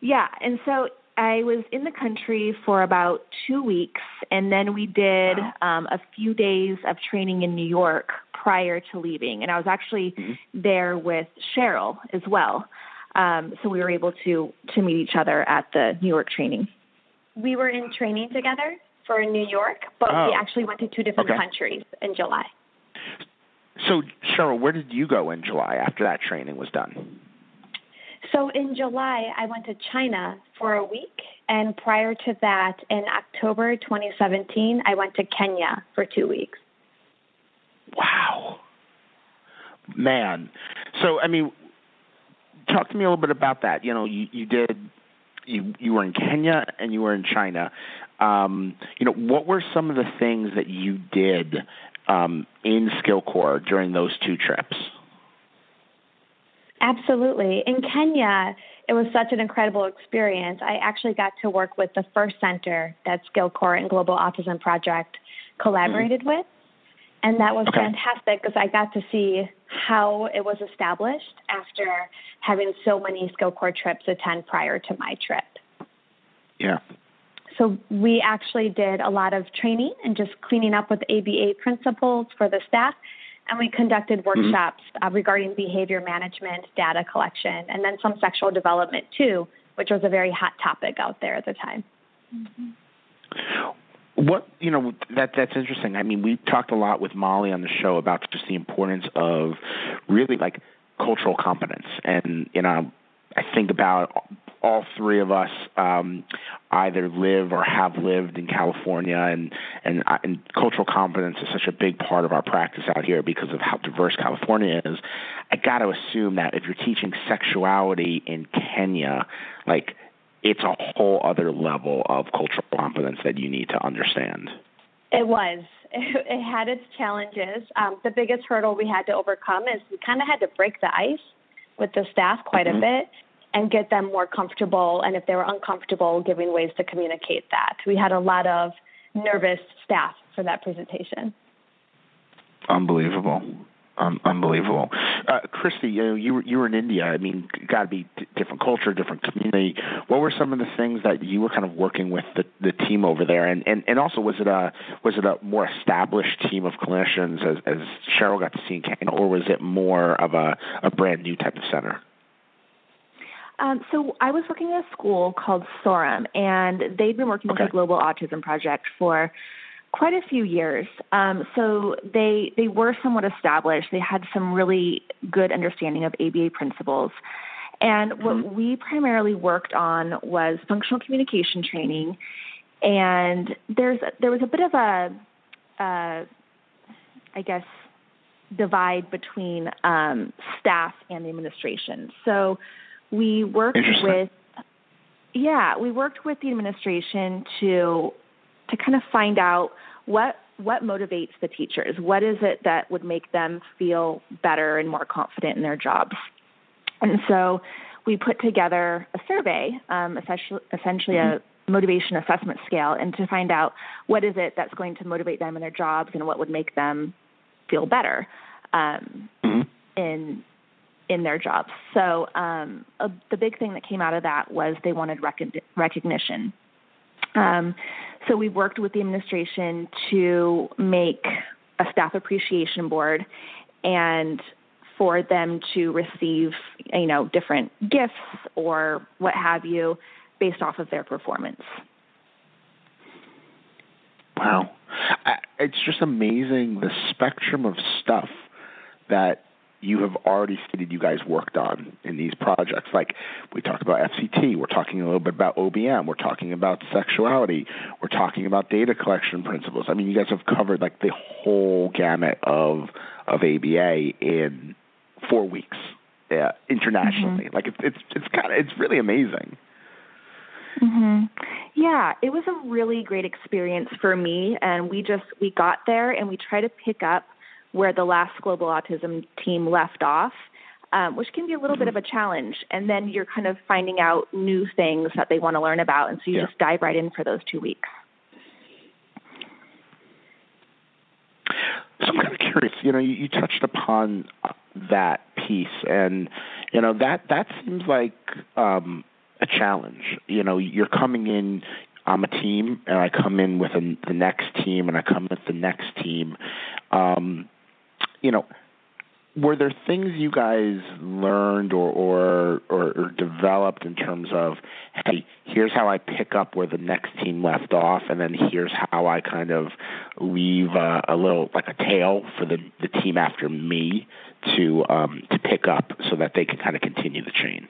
yeah, and so I was in the country for about two weeks, and then we did Wow. um, a few days of training in New York prior to leaving. And I was actually Mhm. there with Cheryl as well. Um, so we were able to to meet each other at the New York training. We were in training together for New York, but Oh. we actually went to two different Okay. countries in July. So, Cheryl, where did you go in July after that training was done? So in July, I went to China for a week, and prior to that, in October 2017, I went to Kenya for two weeks. Wow. Man. So, I mean, talk to me a little bit about that. You know, you, you did, you, you were in Kenya and you were in China. Um, you know, what were some of the things that you did um, in SkillCorps during those two trips? Absolutely. In Kenya, it was such an incredible experience. I actually got to work with the first center that SkillCorps and Global Autism Project collaborated mm-hmm. with. And that was okay. fantastic because I got to see how it was established after having so many SkillCorps trips attend prior to my trip. Yeah. So we actually did a lot of training and just cleaning up with ABA principles for the staff. And we conducted mm-hmm. workshops mm-hmm. uh, regarding behavior management, data collection, and then some sexual development too, which was a very hot topic out there at the time. Mm-hmm. What you know that that's interesting. I mean, we talked a lot with Molly on the show about just the importance of really like cultural competence, and you know, I think about all three of us um, either live or have lived in California, and, and uh, and cultural competence is such a big part of our practice out here because of how diverse California is. I got to assume that if you're teaching sexuality in Kenya, like it's a whole other level of cultural competence that you need to understand. It was. It, [laughs] it had its challenges. Um, the biggest hurdle we had to overcome is we kind of had to break the ice with the staff quite mm-hmm. a bit and get them more comfortable. And if they were uncomfortable, giving ways to communicate that. We had a lot of nervous staff for that presentation. Unbelievable. Um, unbelievable, uh, Christy. You know, you were you were in India. I mean, got to be d- different culture, different community. What were some of the things that you were kind of working with the, the team over there, and, and and also was it a was it a more established team of clinicians as, as Cheryl got to see in Kenya, or was it more of a, a brand new type of center? Um, so I was working at a school called Sorum, and they'd been working okay. with the Global Autism Project for quite a few years. Um, so they they were somewhat established. They had some really good understanding of ABA principles. And what mm-hmm. we primarily worked on was functional communication training. And there's there was a bit of a, uh, I guess, divide between um, staff and the administration. So we worked with, yeah, we worked with the administration to to kind of find out what what motivates the teachers. What is it that would make them feel better and more confident in their jobs? And so we put together a survey, um, essentially, essentially mm-hmm. a motivation assessment scale, and to find out what is it that's going to motivate them in their jobs and what would make them feel better um, mm-hmm. in in their jobs. So um, a, the big thing that came out of that was they wanted rec- recognition. Um, so we worked with the administration to make a staff appreciation board and for them to receive, you know, different gifts or what have you based off of their performance. Wow. It's just amazing the spectrum of stuff that you have already stated you guys worked on in these projects. Like we talked about FCT, we're talking a little bit about OBM, we're talking about sexuality, we're talking about data collection principles. I mean, you guys have covered like the whole gamut of of ABA in four weeks yeah, internationally. Mm-hmm. Like it's it's it's kind of it's really amazing. Mhm. Yeah, it was a really great experience for me and we just we got there and we try to pick up where the last global autism team left off, um, which can be a little mm-hmm. bit of a challenge. And then you're kind of finding out new things that they want to learn about, and so you yeah. just dive right in for those two weeks. So I'm kind of curious. You know, you, you touched upon that piece, and you know that that seems like um, a challenge. You know, you're coming in. I'm a team, and I come in with a, the next team, and I come with the next team. Um, you know, were there things you guys learned or, or or, or developed in terms of hey here's how i pick up where the next team left off and then here's how i kind of leave uh, a little like a tail for the the team after me to um to pick up so that they can kind of continue the chain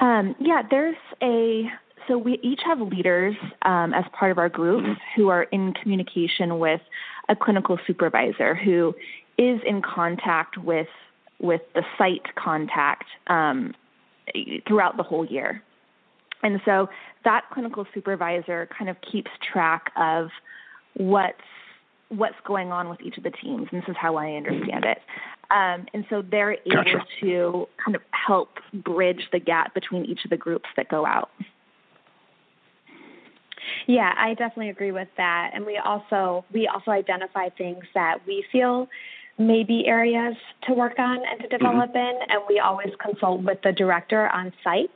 um yeah there's a so we each have leaders um, as part of our group mm-hmm. who are in communication with a clinical supervisor who is in contact with with the site contact um, throughout the whole year. And so that clinical supervisor kind of keeps track of what's what's going on with each of the teams. And this is how I understand it. Um, and so they're able gotcha. to kind of help bridge the gap between each of the groups that go out. Yeah, I definitely agree with that. And we also we also identify things that we feel may be areas to work on and to mm-hmm. develop mm-hmm. in, and we always consult with the director on site,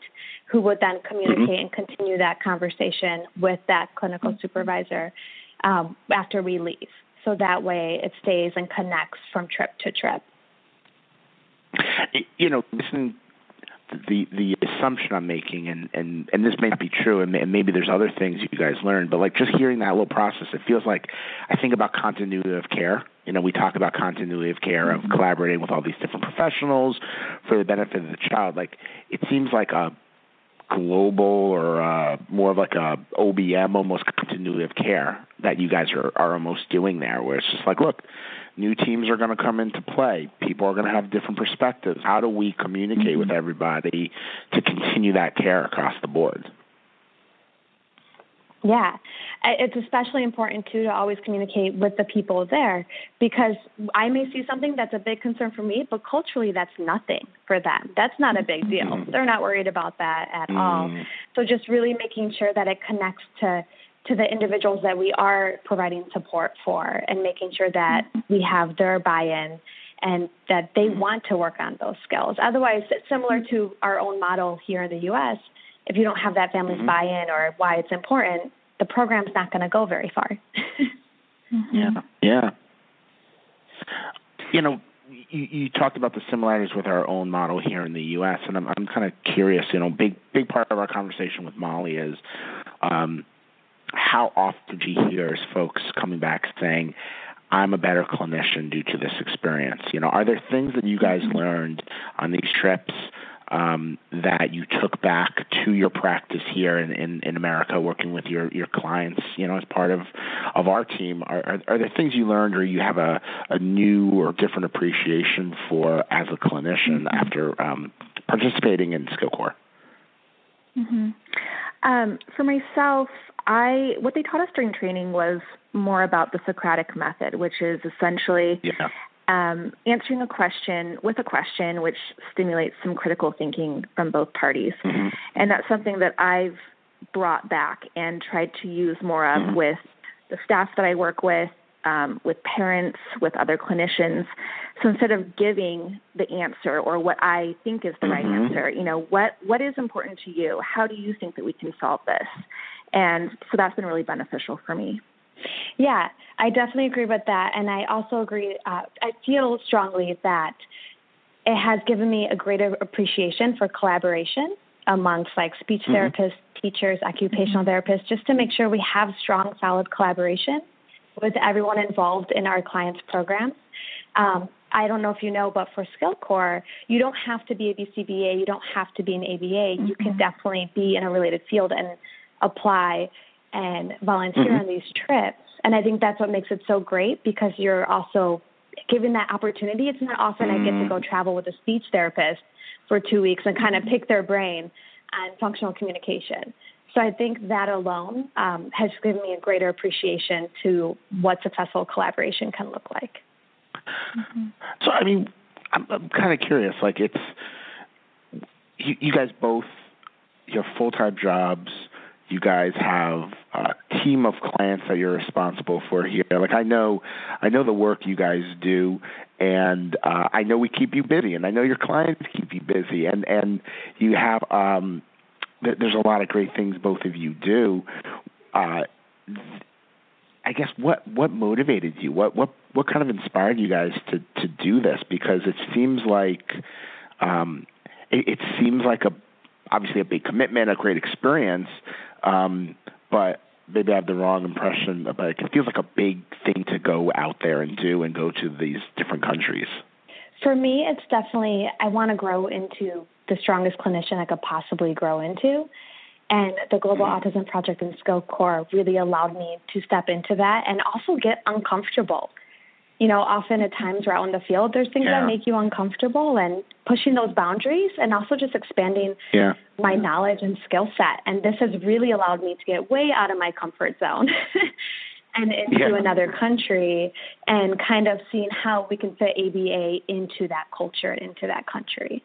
who would then communicate mm-hmm. and continue that conversation with that clinical mm-hmm. supervisor um, after we leave. So that way, it stays and connects from trip to trip. You know, listen the the assumption I'm making, and and and this may not be true, and, and maybe there's other things you guys learned, but like just hearing that little process, it feels like I think about continuity of care. You know, we talk about continuity of care of mm-hmm. collaborating with all these different professionals for the benefit of the child. Like it seems like a global or uh, more of like a OBM, almost continuity of care that you guys are are almost doing there, where it's just like, look new teams are going to come into play. People are going to have different perspectives. How do we communicate mm-hmm. with everybody to continue that care across the board? Yeah, it's especially important too to always communicate with the people there because I may see something that's a big concern for me, but culturally that's nothing for them. That's not a big deal. Mm-hmm. They're not worried about that at mm. all. So just really making sure that it connects to to the individuals that we are providing support for and making sure that we have their buy-in and that they want to work on those skills. Otherwise, it's similar to our own model here in the U.S. If you don't have that family's mm-hmm. buy-in or why it's important, the program's not going to go very far. [laughs] mm-hmm. Yeah, yeah. You know, you, you talked about the similarities with our own model here in the U.S., and I'm I'm kind of curious. You know, big big part of our conversation with Molly is. Um, how often do you hear folks coming back saying, I'm a better clinician due to this experience? You know, are there things that you guys mm-hmm. learned on these trips um, that you took back to your practice here in, in, in America, working with your, your clients, you know, as part of, of our team? Are, are, are there things you learned or you have a, a new or different appreciation for as a clinician mm-hmm. after um, participating in SkillCorps? Mm-hmm. Um, for myself, I what they taught us during training was more about the Socratic method, which is essentially yeah. Um, answering a question with a question, which stimulates some critical thinking from both parties, mm-hmm. and that's something that I've brought back and tried to use more of mm-hmm. with the staff that I work with, um, with parents, with other clinicians. So instead of giving the answer or what I think is the mm-hmm. right answer, you know, what what is important to you? How do you think that we can solve this? And so that's been really beneficial for me. Yeah, I definitely agree with that, and I also agree. Uh, I feel strongly that it has given me a greater appreciation for collaboration amongst like speech mm-hmm. therapists, teachers, occupational mm-hmm. therapists, just to make sure we have strong, solid collaboration with everyone involved in our clients' programs. Um, I don't know if you know, but for SkillCorps, you don't have to be a BCBA, you don't have to be an ABA. Mm-hmm. You can mm-hmm. definitely be in a related field and apply and volunteer mm-hmm. on these trips. And I think that's what makes it so great because you're also given that opportunity. It's not often mm-hmm. I get to go mm. travel with a speech therapist for two weeks and kind of pick their brain on functional communication. So I think that alone um, has given me a greater appreciation to what successful collaboration can look like. Mm-hmm. So I mean, I'm, I'm kind of curious. Like it's you, you guys both your full time jobs. You guys have a team of clients that you're responsible for here. Like I know, I know the work you guys do, and uh, I know we keep you busy, and I know your clients keep you busy, and and you have um, there's a lot of great things both of you do. Uh, I guess what what motivated you? What what what kind of inspired you guys to to do this? Because it seems like um, it, it seems like a obviously a big commitment, a great experience, um, but maybe I have the wrong impression. But it feels like a big thing to go out there and do and go to these different countries. For me, it's definitely I want to grow into the strongest clinician I could possibly grow into. And the Global mm-hmm. Autism Project and SkillCorps really allowed me to step into that and also get uncomfortable. You know, often at times we're out in the field, there's things yeah. that make you uncomfortable and pushing those boundaries and also just expanding yeah. my knowledge and skill set. And this has really allowed me to get way out of my comfort zone [laughs] and into yeah. another country and kind of seeing how we can fit ABA into that culture and into that country.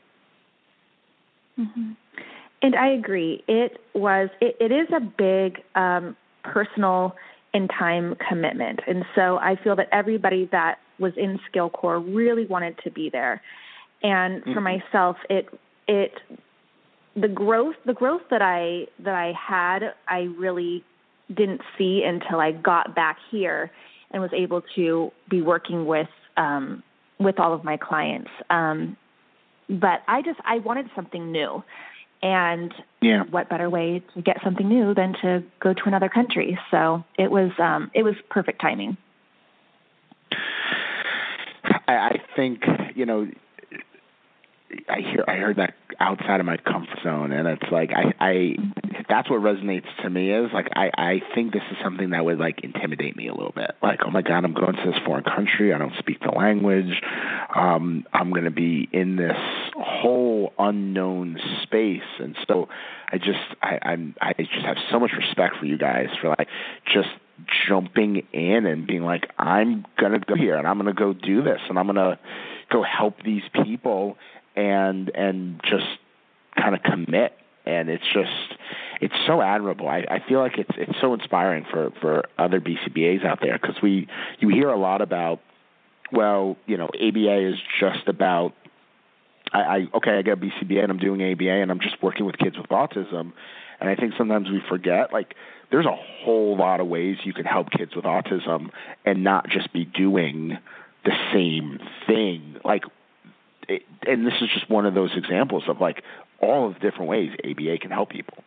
Mm-hmm. And I agree. It was. It, it is a big um, personal and time commitment, and so I feel that everybody that was in SkillCorps really wanted to be there. And for mm-hmm. myself, it it the growth the growth that I that I had, I really didn't see until I got back here and was able to be working with um, with all of my clients. Um, but I just I wanted something new, and yeah. what better way to get something new than to go to another country? So it was um, it was perfect timing. I, I think you know I hear I heard that outside of my comfort zone, and it's like I I that's what resonates to me is like I I think this is something that would like intimidate me a little bit. Like oh my god, I'm going to this foreign country. I don't speak the language. Um, I'm going to be in this whole unknown space, and so I just I I'm I just have so much respect for you guys for like just jumping in and being like I'm gonna go here and I'm gonna go do this and I'm gonna go help these people and and just kind of commit. And it's just it's so admirable. I, I feel like it's it's so inspiring for for other BCBAs out there because we you hear a lot about well you know ABA is just about I, I okay I got a BCBA and I'm doing ABA and I'm just working with kids with autism. And I think sometimes we forget like there's a whole lot of ways you can help kids with autism and not just be doing the same thing. Like it, and this is just one of those examples of like all of the different ways ABA can help people.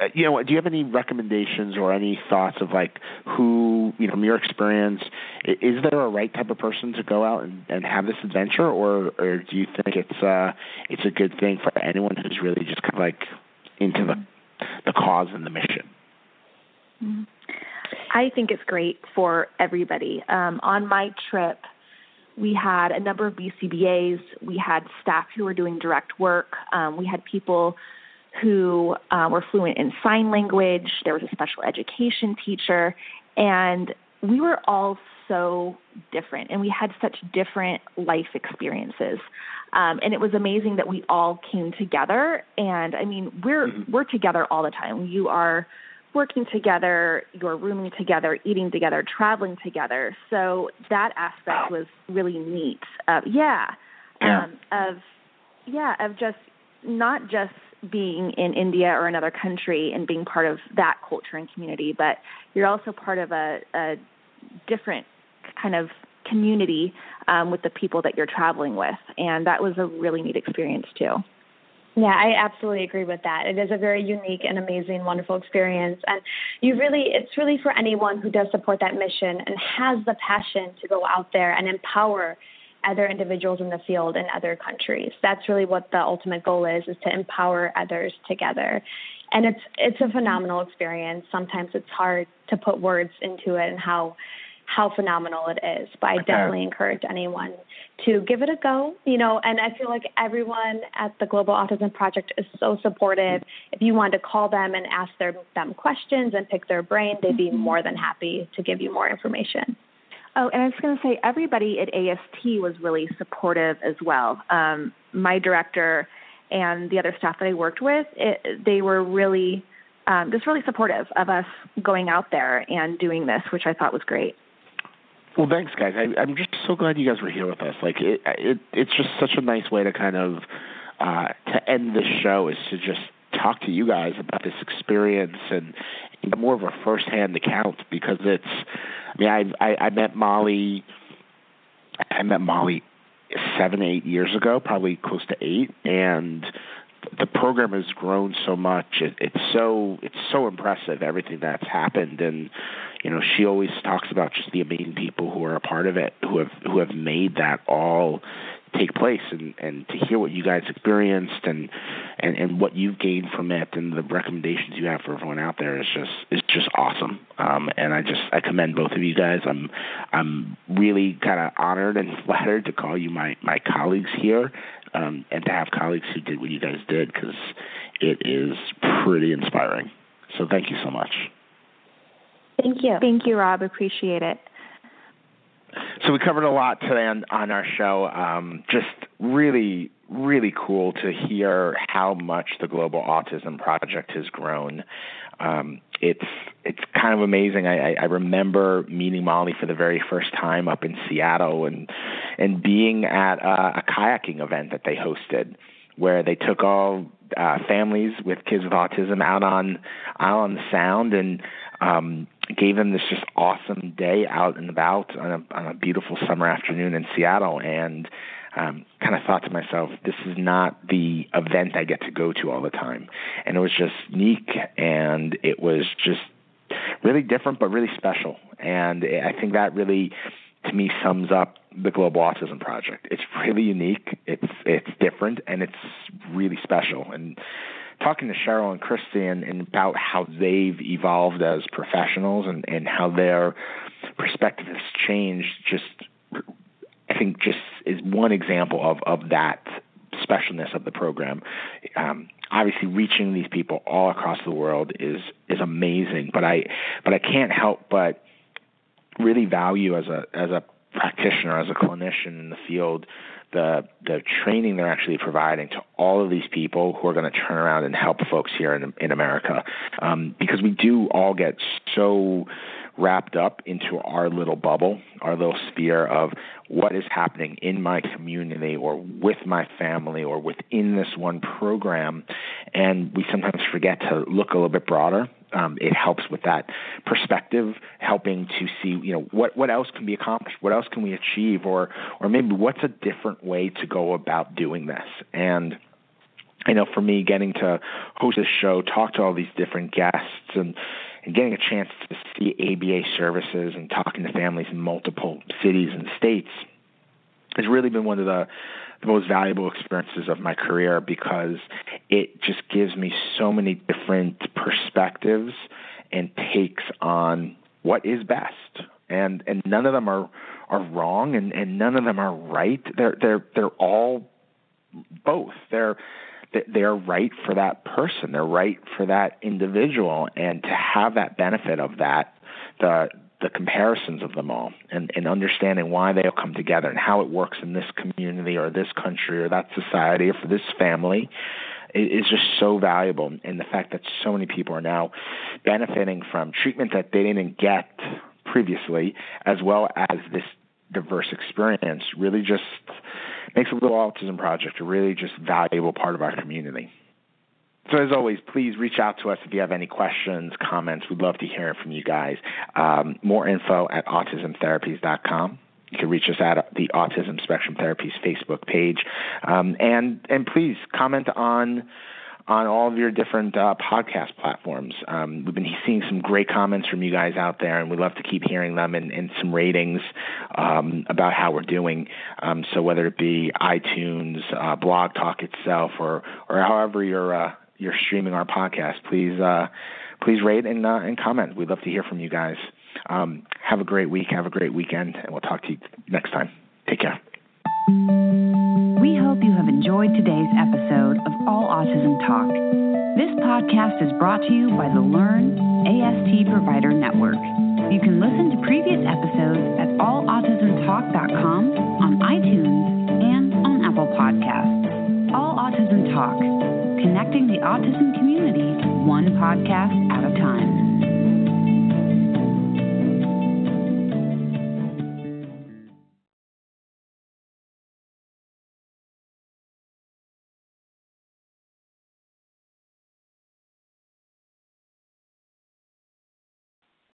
Uh, you know, do you have any recommendations or any thoughts of like who, you know, from your experience, is there a right type of person to go out and, and have this adventure, or or do you think it's uh it's a good thing for anyone who's really just kind of like into the the cause and the mission? Mm-hmm. I think it's great for everybody. Um, on my trip, we had a number of BCBAs. We had staff who were doing direct work. Um, we had people who uh, were fluent in sign language. There was a special education teacher. And we were all so different and we had such different life experiences. Um, and it was amazing that we all came together. And I mean, we're mm-hmm. we're together all the time. You are working together, you're rooming together, eating together, traveling together. So that aspect was really neat. Uh, yeah, yeah. Um, of yeah, of just not just being in India or another country and being part of that culture and community, but you're also part of a, a different kind of community um, with the people that you're traveling with, and that was a really neat experience too. Yeah, I absolutely agree with that. It is a very unique and amazing, wonderful experience. And you really, it's really for anyone who does support that mission and has the passion to go out there and empower other individuals in the field in other countries. That's really what the ultimate goal is, is to empower others together. And it's it's a phenomenal experience. Sometimes it's hard to put words into it and how how phenomenal it is. But I definitely encourage anyone to give it a go. You know, and I feel like everyone at the Global Autism Project is so supportive. If you want to call them and ask their, them questions and pick their brain, they'd be more than happy to give you more information. Oh, and I was going to say, everybody at AST was really supportive as well. Um, my director and the other staff that I worked with, it, they were really um, just really supportive of us going out there and doing this, which I thought was great. Well, thanks, guys. I, I'm just so glad you guys were here with us. Like, it, it it's just such a nice way to kind of uh, to end this show is to just talk to you guys about this experience and, and more of a firsthand account because it's. I mean, I, I I met Molly. I met Molly seven, eight years ago, probably close to eight, and the program has grown so much. It, it's so it's so impressive everything that's happened, and you know she always talks about just the amazing people who are a part of it, who have who have made that all take place, and and to hear what you guys experienced and and and what you've gained from it, and the recommendations you have for everyone out there is just is just awesome. Um, and I just I commend both of you guys. I'm I'm really kind of honored and [laughs] flattered to call you my my colleagues here um, and to have colleagues who did what you guys did because it is pretty inspiring. So thank you so much. Thank you. Thank you, Rob. Appreciate it. So we covered a lot today on, on our show. Um, just really, really cool to hear how much the Global Autism Project has grown. Um, it's it's kind of amazing. I, I, remember meeting Molly for the very first time up in Seattle and and being at a, a kayaking event that they hosted where they took all uh, families with kids with autism out on out on the sound and um, gave them this just awesome day out and about on a, on a beautiful summer afternoon in Seattle and um, kind of thought to myself, this is not the event I get to go to all the time. And it was just unique and it was just really different but really special. And I think that really to me sums up the Global Autism Project. It's really unique, it's it's different and it's really special. And talking to Cheryl and Christy and, about how they've evolved as professionals and, and how their perspective has changed just think just is one example of of that specialness of the program. Um, obviously, reaching these people all across the world is is amazing. But I but I can't help but really value as a as a practitioner, as a clinician in the field, the the training they're actually providing to all of these people who are going to turn around and help folks here in in America, um, because we do all get so wrapped up into our little bubble, our little sphere of what is happening in my community or with my family or within this one program. And we sometimes forget to look a little bit broader. Um, it helps with that perspective, helping to see, you know, what, what else can be accomplished, what else can we achieve, or or maybe what's a different way to go about doing this. And I know for me, getting to host this show, talk to all these different guests, and and getting a chance to see ABA services and talking to families in multiple cities and states has really been one of the, the most valuable experiences of my career because it just gives me so many different perspectives and takes on what is best. And and none of them are are wrong and, and none of them are right. They're they're they're all both. They're they're right for that person. They're right for that individual, and to have that benefit of that, the the comparisons of them all, and, and understanding why they all come together and how it works in this community or this country or that society or for this family, is just so valuable. And the fact that so many people are now benefiting from treatment that they didn't get previously, as well as this diverse experience, really just makes the Global Autism Project a really just valuable part of our community. So, as always, please reach out to us if you have any questions, comments. We'd love to hear from you guys. Um, more info at autismtherapies.com. You can reach us at the Autism Spectrum Therapies Facebook page. Um, and, and please comment on on all of your different uh, podcast platforms. Um, we've been seeing some great comments from you guys out there, and we'd love to keep hearing them and, and some ratings um, about how we're doing. Um, so whether it be iTunes, uh, Blog Talk itself, or or however you're uh, you're streaming our podcast, please uh, please rate and uh, and comment. We'd love to hear from you guys. Um, have a great week. Have a great weekend, and we'll talk to you next time. Take care. Hope you have enjoyed today's episode of All Autism Talk. This podcast is brought to you by the Learn AST Provider Network. You can listen to previous episodes at allautismtalk.com, on iTunes, and on Apple Podcasts. All Autism Talk, connecting the autism community one podcast at a time.